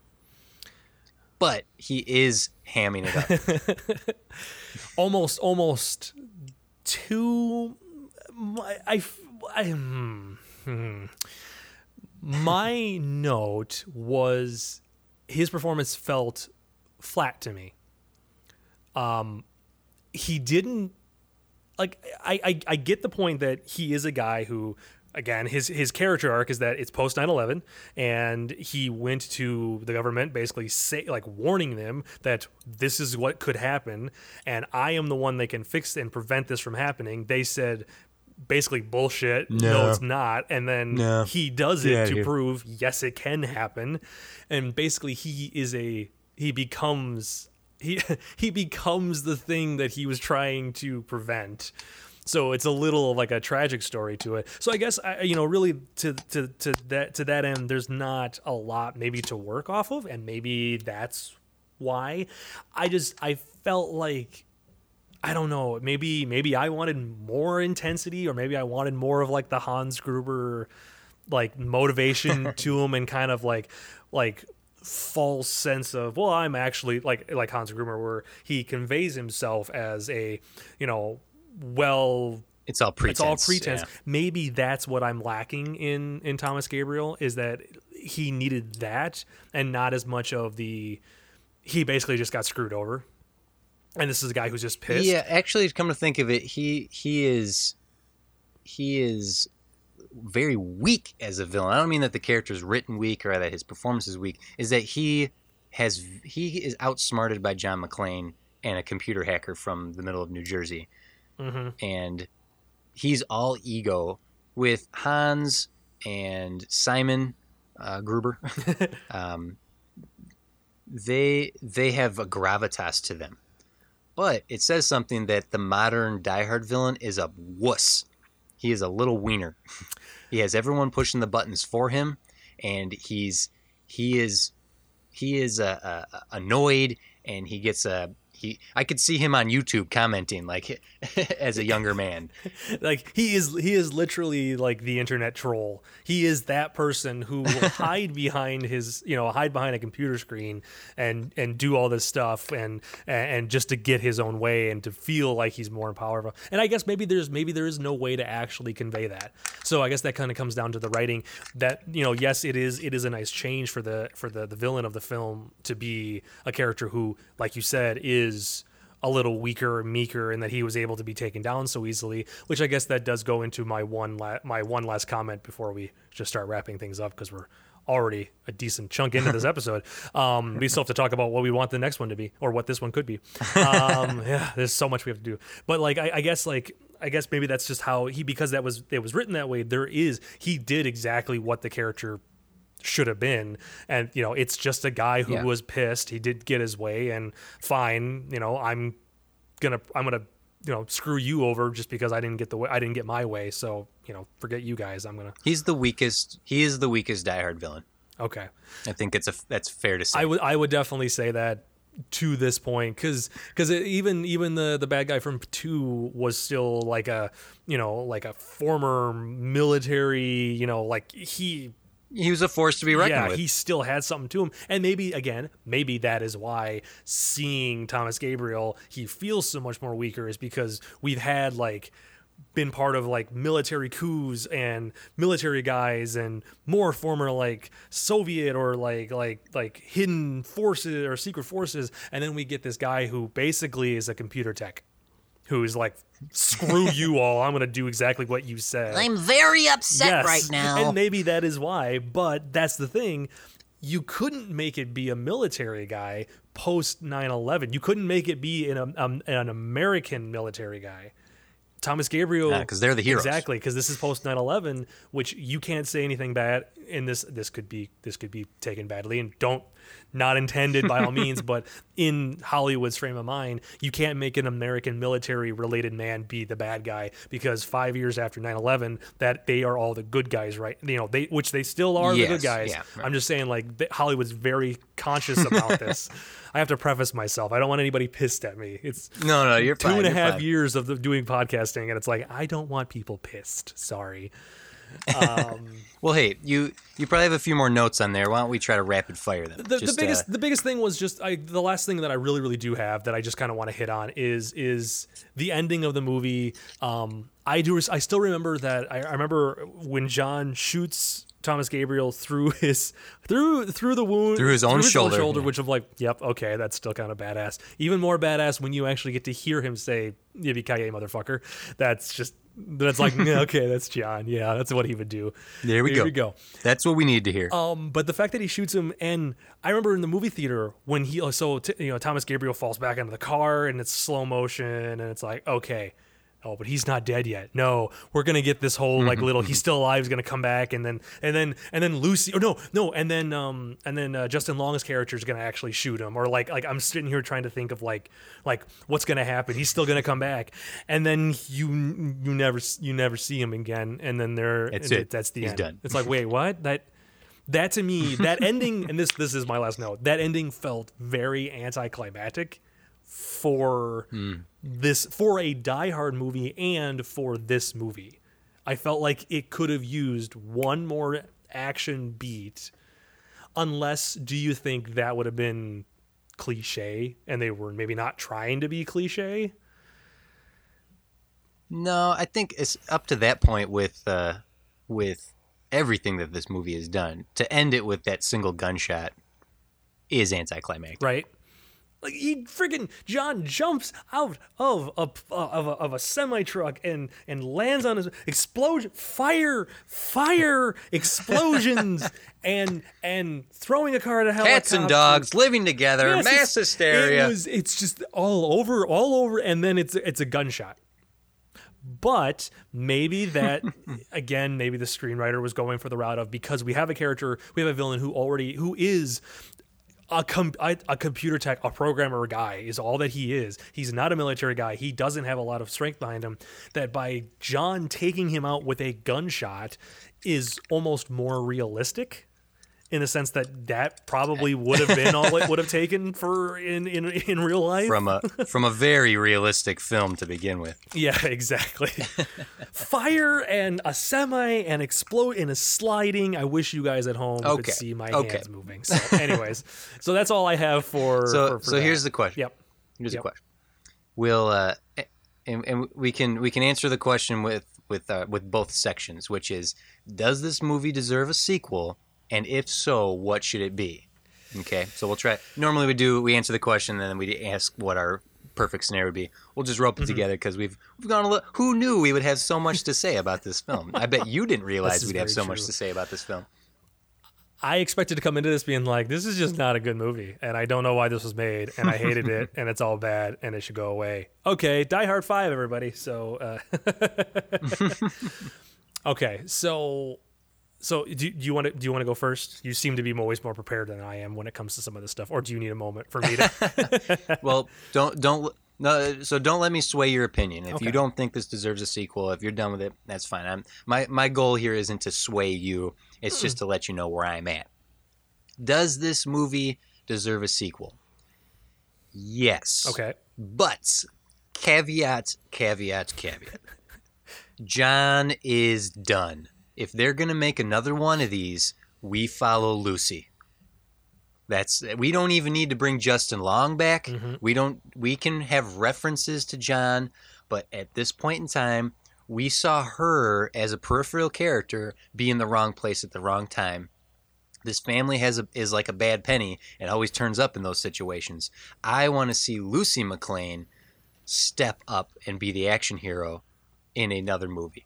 But he is hamming it up. almost almost too I, I, hmm, hmm. my note was his performance felt flat to me um he didn't like I, I I get the point that he is a guy who again his his character arc is that it's post 9/11 and he went to the government basically say like warning them that this is what could happen and I am the one that can fix and prevent this from happening they said basically bullshit. No, No. it's not. And then No. he does it outta to prove yes it can happen. And basically he is a he becomes he he becomes the thing that he was trying to prevent. So it's a little like a tragic story to it. So i guess I, you know really to to to that to that end there's not a lot maybe to work off of. And maybe that's why. I just i felt like I don't know. Maybe maybe I wanted more intensity, or maybe I wanted more of like the Hans Gruber like motivation to him, and kind of like like false sense of well, I'm actually like like Hans Gruber, where he conveys himself as a you know well It's all pretense. it's all pretense. yeah. Maybe that's what I'm lacking in in Thomas Gabriel is that he needed that and not as much of the he basically just got screwed over. And this is a guy who's just pissed. Yeah, actually, come to think of it, he he is he is very weak as a villain. I don't mean that the character is written weak or that his performance is weak. Is that he has he is outsmarted by John McClane and a computer hacker from the middle of New Jersey, hmm and he's all ego with Hans and Simon uh, Gruber. um, they they have a gravitas to them, but it says something that the modern Die Hard villain is a wuss. He is a little wiener. he has everyone pushing the buttons for him, and he's he is he is uh, uh, annoyed, and he gets a he I could see him on YouTube commenting like as a younger man. like he is he is literally like the internet troll. He is that person who will hide behind his you know hide behind a computer screen and and do all this stuff and and just to get his own way and to feel like he's more powerful. And I guess maybe there's maybe there is no way to actually convey that. So I guess that kind of comes down to the writing. That you know yes it is it is a nice change for the for the the villain of the film to be a character who like you said is a little weaker and meeker and that he was able to be taken down so easily which i guess that does go into my one la- my one last comment before we just start wrapping things up because we're already a decent chunk into this episode um, we still have to talk about what we want the next one to be or what this one could be um, yeah there's so much we have to do but like I, I guess like I guess maybe that's just how he because that was it was written that way. There is he did exactly what the character should have been, and you know it's just a guy who Yeah. was pissed. He did get his way, and fine. You know I'm gonna I'm gonna you know screw you over just because I didn't get the way I didn't get my way. So you know forget you guys. I'm gonna He's the weakest. He is the weakest Die Hard villain. okay. I think it's a that's fair to say. I would I would definitely say that to this point because because even even the the bad guy from two was still like a you know like a former military you know like he he was a force to be reckoned yeah with. he still had something to him and maybe again maybe that is why seeing Thomas Gabriel he feels so much more weaker is because we've had like been part of like military coups and military guys and more former like Soviet or like like like hidden forces or secret forces and then we get this guy who basically is a computer tech who's like screw you all I'm going to do exactly what you said I'm very upset Yes, right now. And maybe that is why, but that's the thing. You couldn't make it be a military guy post 9 11. You couldn't make it be an, um, an American military guy. Thomas Gabriel. Yeah, 'cause they're the heroes. Exactly, because this is post 9 11, which you can't say anything bad. And this this could be this could be taken badly, and don't not intended by all means, but in Hollywood's frame of mind, you can't make an American military related man be the bad guy because five years after 9/11, that they are all the good guys, right? You know, they which they still are the good guys. yeah, right. I'm just saying, like Hollywood's very conscious about this. I have to preface myself. I don't want anybody pissed at me. It's no, no, you're two fine. and a half fine. years of the, doing podcasting, and it's like I don't want people pissed. Sorry. Well, hey, you you probably have a few more notes on there. Why don't we try to rapid fire them? the, Just, the biggest uh, the biggest thing was just I the last thing that I really really do have that I just kind of want to hit on is is the ending of the movie. Um, I do I still remember that I, I remember when John shoots Thomas Gabriel through his through through the wound Through his own shoulder, yeah. which I'm like, yep, okay, that's still kind of badass. Even more badass when you actually get to hear him say "Yippee ki motherfucker." That's just that's like okay, that's John. Yeah, that's what he would do. There we go. we go. That's what we need to hear. Um, but the fact that he shoots him, and I remember in the movie theater when he, so t- you know, Thomas Gabriel falls back into the car, and it's slow motion, and it's like, okay, oh, but he's not dead yet. No, we're gonna get this whole like little, he's still alive, he's gonna come back, and then and then and then Lucy, or no, no, and then um, and then uh, Justin Long's character is gonna actually shoot him, or like like I'm sitting here trying to think of like like what's gonna happen. He's still gonna come back, and then you you never you never see him again, and then there That's and it. That's the He's end. done. It's like wait, what that that to me that ending and this this is my last note that ending felt very anticlimactic for this for a Die Hard movie and for this movie i felt like it could have used one more action beat unless do you think that would have been cliche and they were maybe not trying to be cliche No, I think it's up to that point with uh, with everything that this movie has done. To end it with that single gunshot is anticlimactic. right? Like he freaking John jumps out of a of a, of a semi truck and and lands on his explosion, fire, fire, explosions, and and throwing a car at a helicopter. Cats and dogs living together, Yes, mass hysteria. It was, it's just all over, all over, and then it's it's a gunshot. But maybe that again, maybe the screenwriter was going for the route of because we have a character, we have a villain who already who is a com- a computer tech, a programmer guy is all that he is. He's not a military guy. He doesn't have a lot of strength behind him. That by John taking him out with a gunshot is almost more realistic in the sense that that probably would have been all it would have taken for in in, in real life. From a from a very realistic film to begin with. Yeah, exactly. Fire and a semi and explode in a sliding. I wish you guys at home Okay, could see my okay. hands moving. So, anyways, so that's all I have for. So for, for so that. here's the question. Yep. Here's Yep. a question. We'll uh, and, and we can we can answer the question with with uh, with both sections, which is does this movie deserve a sequel, and if so, what should it be? Okay, so we'll try. Normally we do we answer the question, and then we ask what our perfect scenario would be. We'll just rope it Mm-hmm. together because we've we've gone a little. Who knew we would have so much to say about this film? I bet you didn't realize we'd have so much to say about this film. I expected to come into this being like, this is just not a good movie, and I don't know why this was made, and I hated it, and it's all bad, and it should go away. Okay, Die Hard Five, everybody. So, uh, okay, so, so do, do you want to do you want to go first? You seem to be always more prepared than I am when it comes to some of this stuff, or do you need a moment for me to? well, don't don't no. So don't let me sway your opinion. If Okay. you don't think this deserves a sequel, if you're done with it, that's fine. I'm my my goal here isn't to sway you. It's just hmm. to let you know where I'm at. Does this movie deserve a sequel? Yes. okay, But caveat, caveat, caveat. John is done. If they're gonna make another one of these, we follow Lucy. That's we don't even need to bring Justin Long back. Mhm. We don't we can have references to John, but at this point in time, we saw her as a peripheral character be in the wrong place at the wrong time. This family has a, is like a bad penny and always turns up in those situations. I want to see Lucy McClane step up and be the action hero in another movie.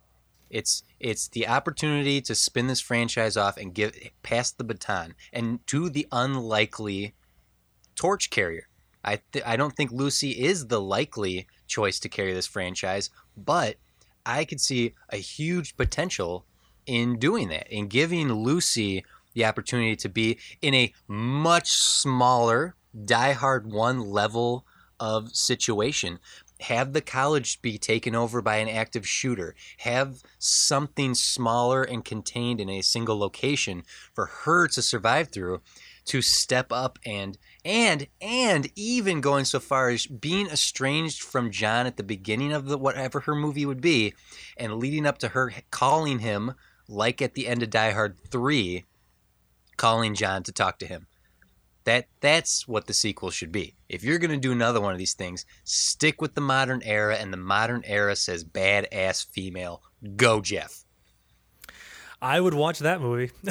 It's it's the opportunity to spin this franchise off and give pass the baton and to the unlikely torch carrier. I th- I don't think Lucy is the likely choice to carry this franchise, but I could see a huge potential in doing that, in giving Lucy the opportunity to be in a much smaller Die Hard 1 level of situation. Have the college be taken over by an active shooter. Have something smaller and contained in a single location for her to survive through to step up and and and even going so far as being estranged from John at the beginning of the whatever her movie would be and leading up to her calling him like at the end of Die Hard 3 calling John to talk to him. That that's what the sequel should be. If you're going to do another one of these things, stick with the modern era and the modern era says badass female. Go Jeff. I would watch that movie.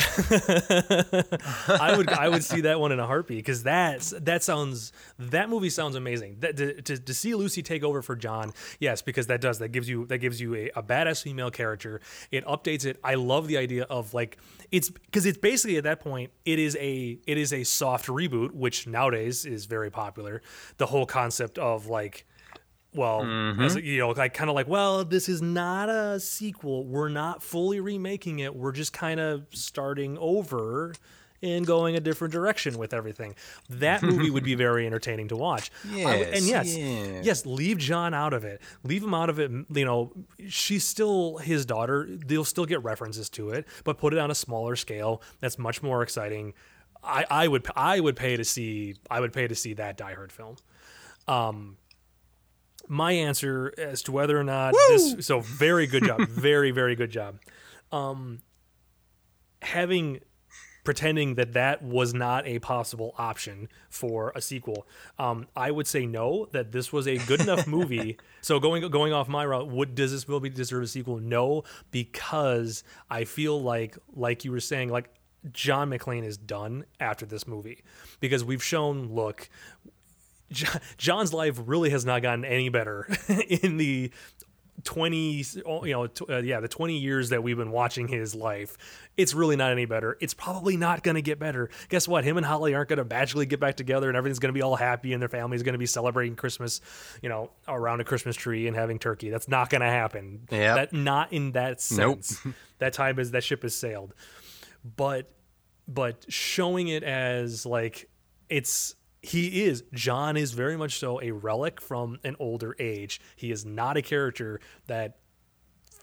I would I would see that one in a heartbeat because that's that sounds that movie sounds amazing. That to, to, to see Lucy take over for John, yes, because that does that gives you that gives you a, a badass female character. It updates it. I love the idea of like it's because it's basically at that point it is a it is a soft reboot, which nowadays is very popular. The whole concept of like well, as, mm-hmm. you know, like kind of like, well, this is not a sequel. We're not fully remaking it. We're just kind of starting over and going a different direction with everything. That movie would be very entertaining to watch. I would- and Yes, yes, yeah. yes, leave John out of it. Leave him out of it. You know, she's still his daughter. They'll still get references to it, but put it on a smaller scale. That's much more exciting. I, I would I would pay to see I would pay to see that Die Hard film um, my answer as to whether or not this so very good job very very good job. Um having pretending that that was not a possible option for a sequel um i would say no that this was a good enough movie. So going going off my route would does this movie deserve a sequel? No because i feel like like you were saying like john mcclane is done after this movie. Because we've shown look John's life really has not gotten any better in the 20 oh, you know uh, yeah the 20 years that we've been watching his life. It's really not any better. It's probably not going to get better. Guess what? Him and holly aren't going to magically get back together and everything's going to be all happy and their family's going to be celebrating christmas you know around a christmas tree and having turkey. That's not going to happen. Yep. that not in that sense Nope. sense. That time is that ship has sailed. But but showing it as like it's he is john is very much so a relic from an older age. He is not a character that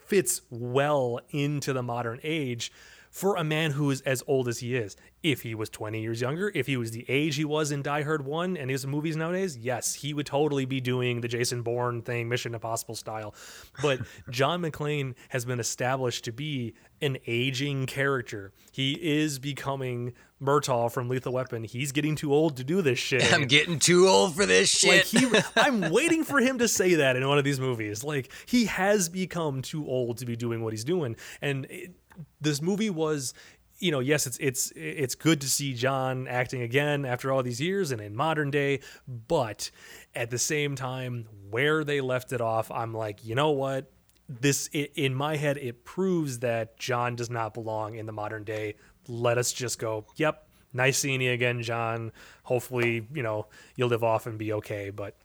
fits well into the modern age for a man who is as old as he is. If he was 20 years younger, if he was the age he was in Die Hard 1 and his movies nowadays, yes, he would totally be doing the Jason Bourne thing, Mission Impossible style. But John McClane has been established to be an aging character. He is becoming Murtaugh from Lethal Weapon. He's getting too old to do this shit. I'm getting too old for this shit. Like he, I'm waiting for him to say that in one of these movies. Like he has become too old to be doing what he's doing, and it, this movie was, you know, yes, it's it's it's good to see John acting again after all these years and in modern day, but at the same time, where they left it off, I'm like, you know what? This i in my head, it proves that John does not belong in the modern day. Let us just go. Yep, nice seeing you again, John. Hopefully, you know, you'll live off and be okay. But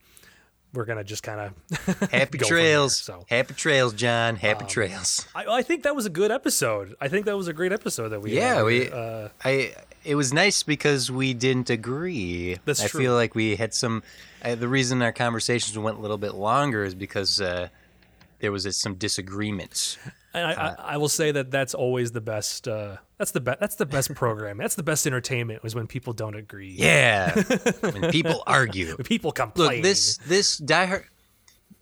we're gonna just kind of Happy go from there, trails. so Um, Happy trails, John. Happy trails. I, I think that was a good episode. I think that was a great episode that we Yeah, had. we- uh, I it was nice because we didn't agree. That's I true. feel like we had some. Uh, the reason our conversations went a little bit longer is because uh, there was some disagreements. And I, Uh, I, I will say that that's always the best. Uh, that's the best. That's the best program. That's the best entertainment. Was when people don't agree. Yeah, when people argue. When people complain. Look, this this Die Hard,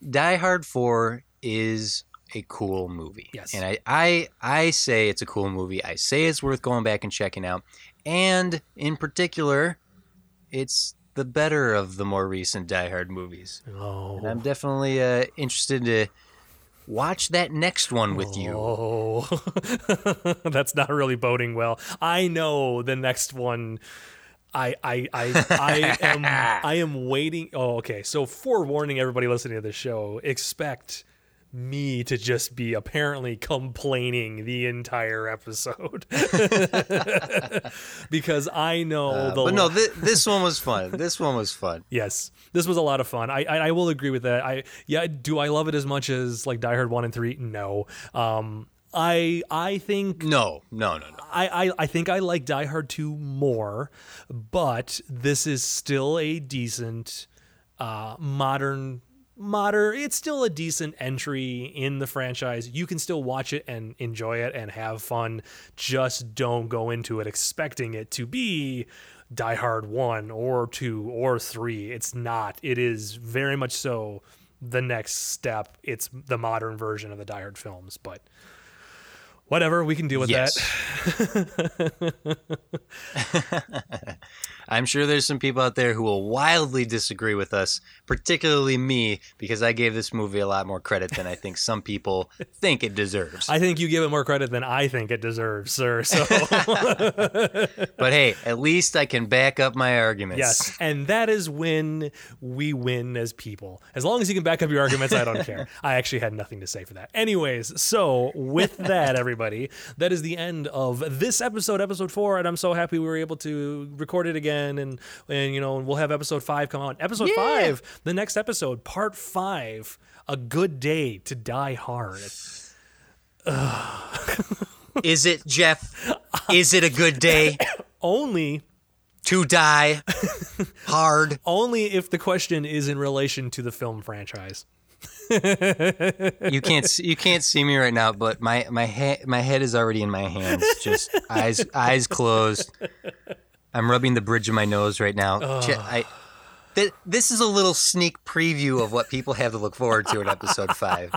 Die Hard Four is a cool movie. Yes. and I I I say it's a cool movie. I say it's worth going back and checking out, and in particular, it's the better of the more recent Die Hard movies. Oh. And I'm definitely uh, interested to watch that next one with you. Oh, that's not really boding well. I know the next one. I I I I am I am waiting. Oh, okay. So forewarning everybody listening to this show, expect me to just be apparently complaining the entire episode because I know Uh, the but no, th- this one was fun. This one was fun. Yes, this was a lot of fun. I, I I will agree with that. I yeah, do I love it as much as like Die Hard one and three? No. Um, I I think No, no, no, no. I, I I think I like Die Hard two more, but this is still a decent uh, modern modern it's still a decent entry in the franchise. You can still watch it and enjoy it and have fun. Just don't go into it expecting it to be die hard 1 or 2 or 3 it's not. It is very much so the next step. It's the modern version of the die hard films but whatever we can deal with Yes. that I'm sure there's some people out there who will wildly disagree with us, particularly me, because I gave this movie a lot more credit than I think some people think it deserves. I think you give it more credit than I think it deserves, sir. So but hey, at least I can back up my arguments. yes, and that is when we win as people. As long as you can back up your arguments, I don't care. I actually had nothing to say for that. Anyways, so with that, everybody, that is the end of this episode, episode four, and I'm so happy we were able to record it again, and and you know we'll have episode five come out. Episode Yeah. five, the next episode, part five, a good day to die hard. Is it, Jeff? Is it a good day Only to die hard? only if the question is in relation to the film franchise. You can't see, you can't see me right now, but my my ha- my head is already in my hands, just eyes eyes closed. I'm rubbing the bridge of my nose right now. Je- I, th- this is a little sneak preview of what people have to look forward to in episode five.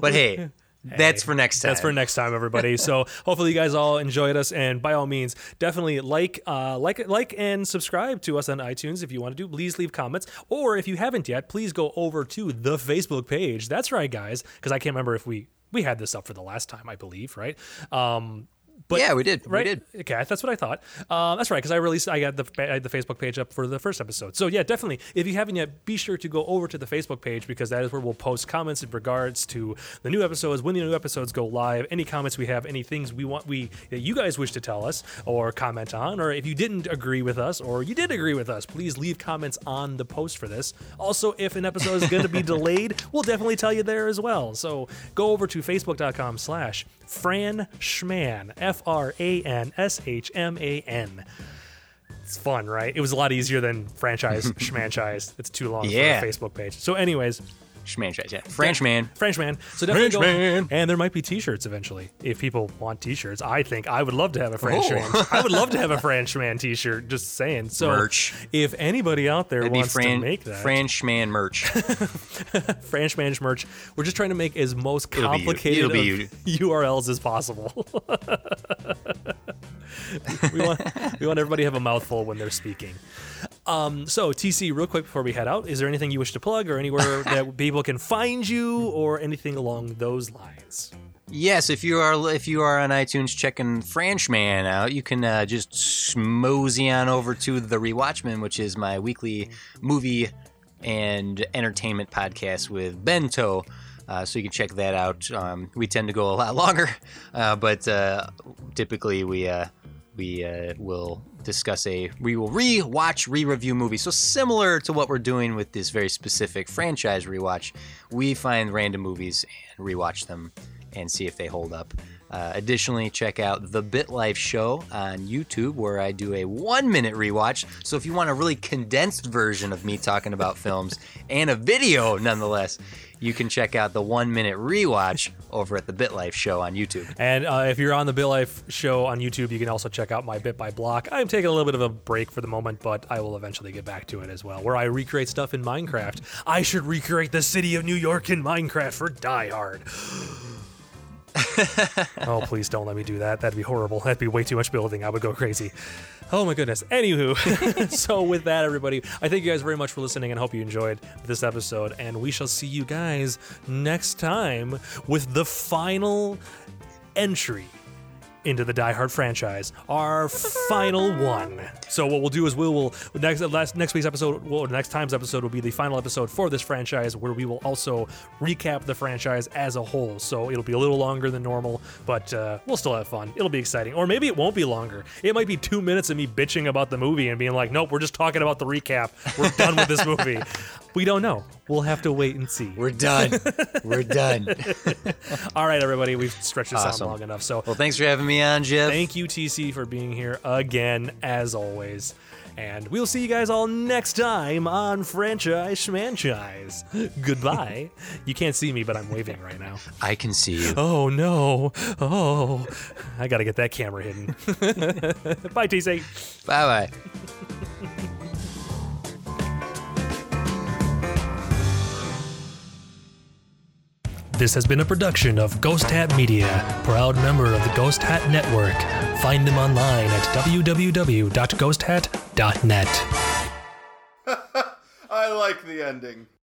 But hey, that's for next time. That's for next time, everybody. so hopefully you guys all enjoyed us, and by all means, definitely like, uh, like, like, and subscribe to us on iTunes if you want to do. Please leave comments, or if you haven't yet, please go over to the Facebook page. That's right, guys, because I can't remember if we we had this up for the last time, I believe, right? Um, but yeah, we did. right? We did. Okay, that's what I thought. Um, that's right, because I released, I got the I had the Facebook page up for the first episode. So yeah, definitely. If you haven't yet, be sure to go over to the Facebook page because that is where we'll post comments in regards to the new episodes, when the new episodes go live, any comments we have, any things we want we that you guys wish to tell us or comment on, or if you didn't agree with us or you did agree with us, please leave comments on the post for this. Also, if an episode is going to be delayed, we'll definitely tell you there as well. So go over to facebook.com slash Fran Schman, F R A N S H M A N. It's fun, right? It was a lot easier than franchise schmanchise. It's too long Yeah. for a Facebook page. So, anyways, Schmanchise, yeah. Frenchman. Frenchman. So definitely go. Frenchman. And there might be T-shirts eventually if people want T-shirts. I think I would love to have a Frenchman. Oh. I would love to have a Frenchman T-shirt. Just saying. So Merch. if anybody out there It'd wants Fran- to make that Frenchman merch. Frenchman merch, we're just trying to make as most It'll be you. complicated It'll be of URLs as possible. we want we want everybody to have a mouthful when they're speaking. Um, so TC, real quick before we head out, is there anything you wish to plug or anywhere that people can find you or anything along those lines? Yes, if you are if you are on iTunes checking Frenchman out, you can uh, just mosey on over to the Rewatchman, which is my weekly movie and entertainment podcast with Bento. Uh, so you can check that out. Um, we tend to go a lot longer, uh, but uh, typically we uh, we uh, will discuss a we will re-watch re-review movie. So similar to what we're doing with this very specific franchise rewatch, we find random movies and rewatch them and see if they hold up. Uh, additionally, check out the Bit Life Show on YouTube, where I do a one minute rewatch. So, if you want a really condensed version of me talking about films and a video nonetheless, you can check out the one minute rewatch over at the Bit Life Show on YouTube. And uh, if you're on the Bit Life show on YouTube, you can also check out my Bit by Block. I'm taking a little bit of a break for the moment, but I will eventually get back to it as well, where I recreate stuff in Minecraft. I should recreate the city of New York in Minecraft for Die Hard. Oh, please don't let me do that. That'd be horrible. That'd be way too much building. I would go crazy. Oh my goodness. Anywho, so with that, everybody, I thank you guys very much for listening and hope you enjoyed this episode. And we shall see you guys next time with the final entry into the Die Hard franchise, our final one. So what we'll do is we will next last next week's episode, well, next time's episode will be the final episode for this franchise, where we will also recap the franchise as a whole. So it'll be a little longer than normal, but uh, we'll still have fun. It'll be exciting, or maybe it won't be longer. It might be two minutes of me bitching about the movie and being like, "Nope, we're just talking about the recap. We're done with this movie." We don't know. We'll have to wait and see. We're done. We're done. All right, everybody, we've stretched this Awesome. out long enough. So Well, thanks for having me on, Jeff. Thank you, TC, for being here again, as always. And we'll see you guys all next time on Franchise Schmanchise. Goodbye. you can't see me, but I'm waving right now. I can see you. Oh, no. Oh, I got to get that camera hidden. Bye, TC. Bye bye. This has been a production of Ghost Hat Media, proud member of the Ghost Hat Network. Find them online at www.ghosthat.net. I like the ending.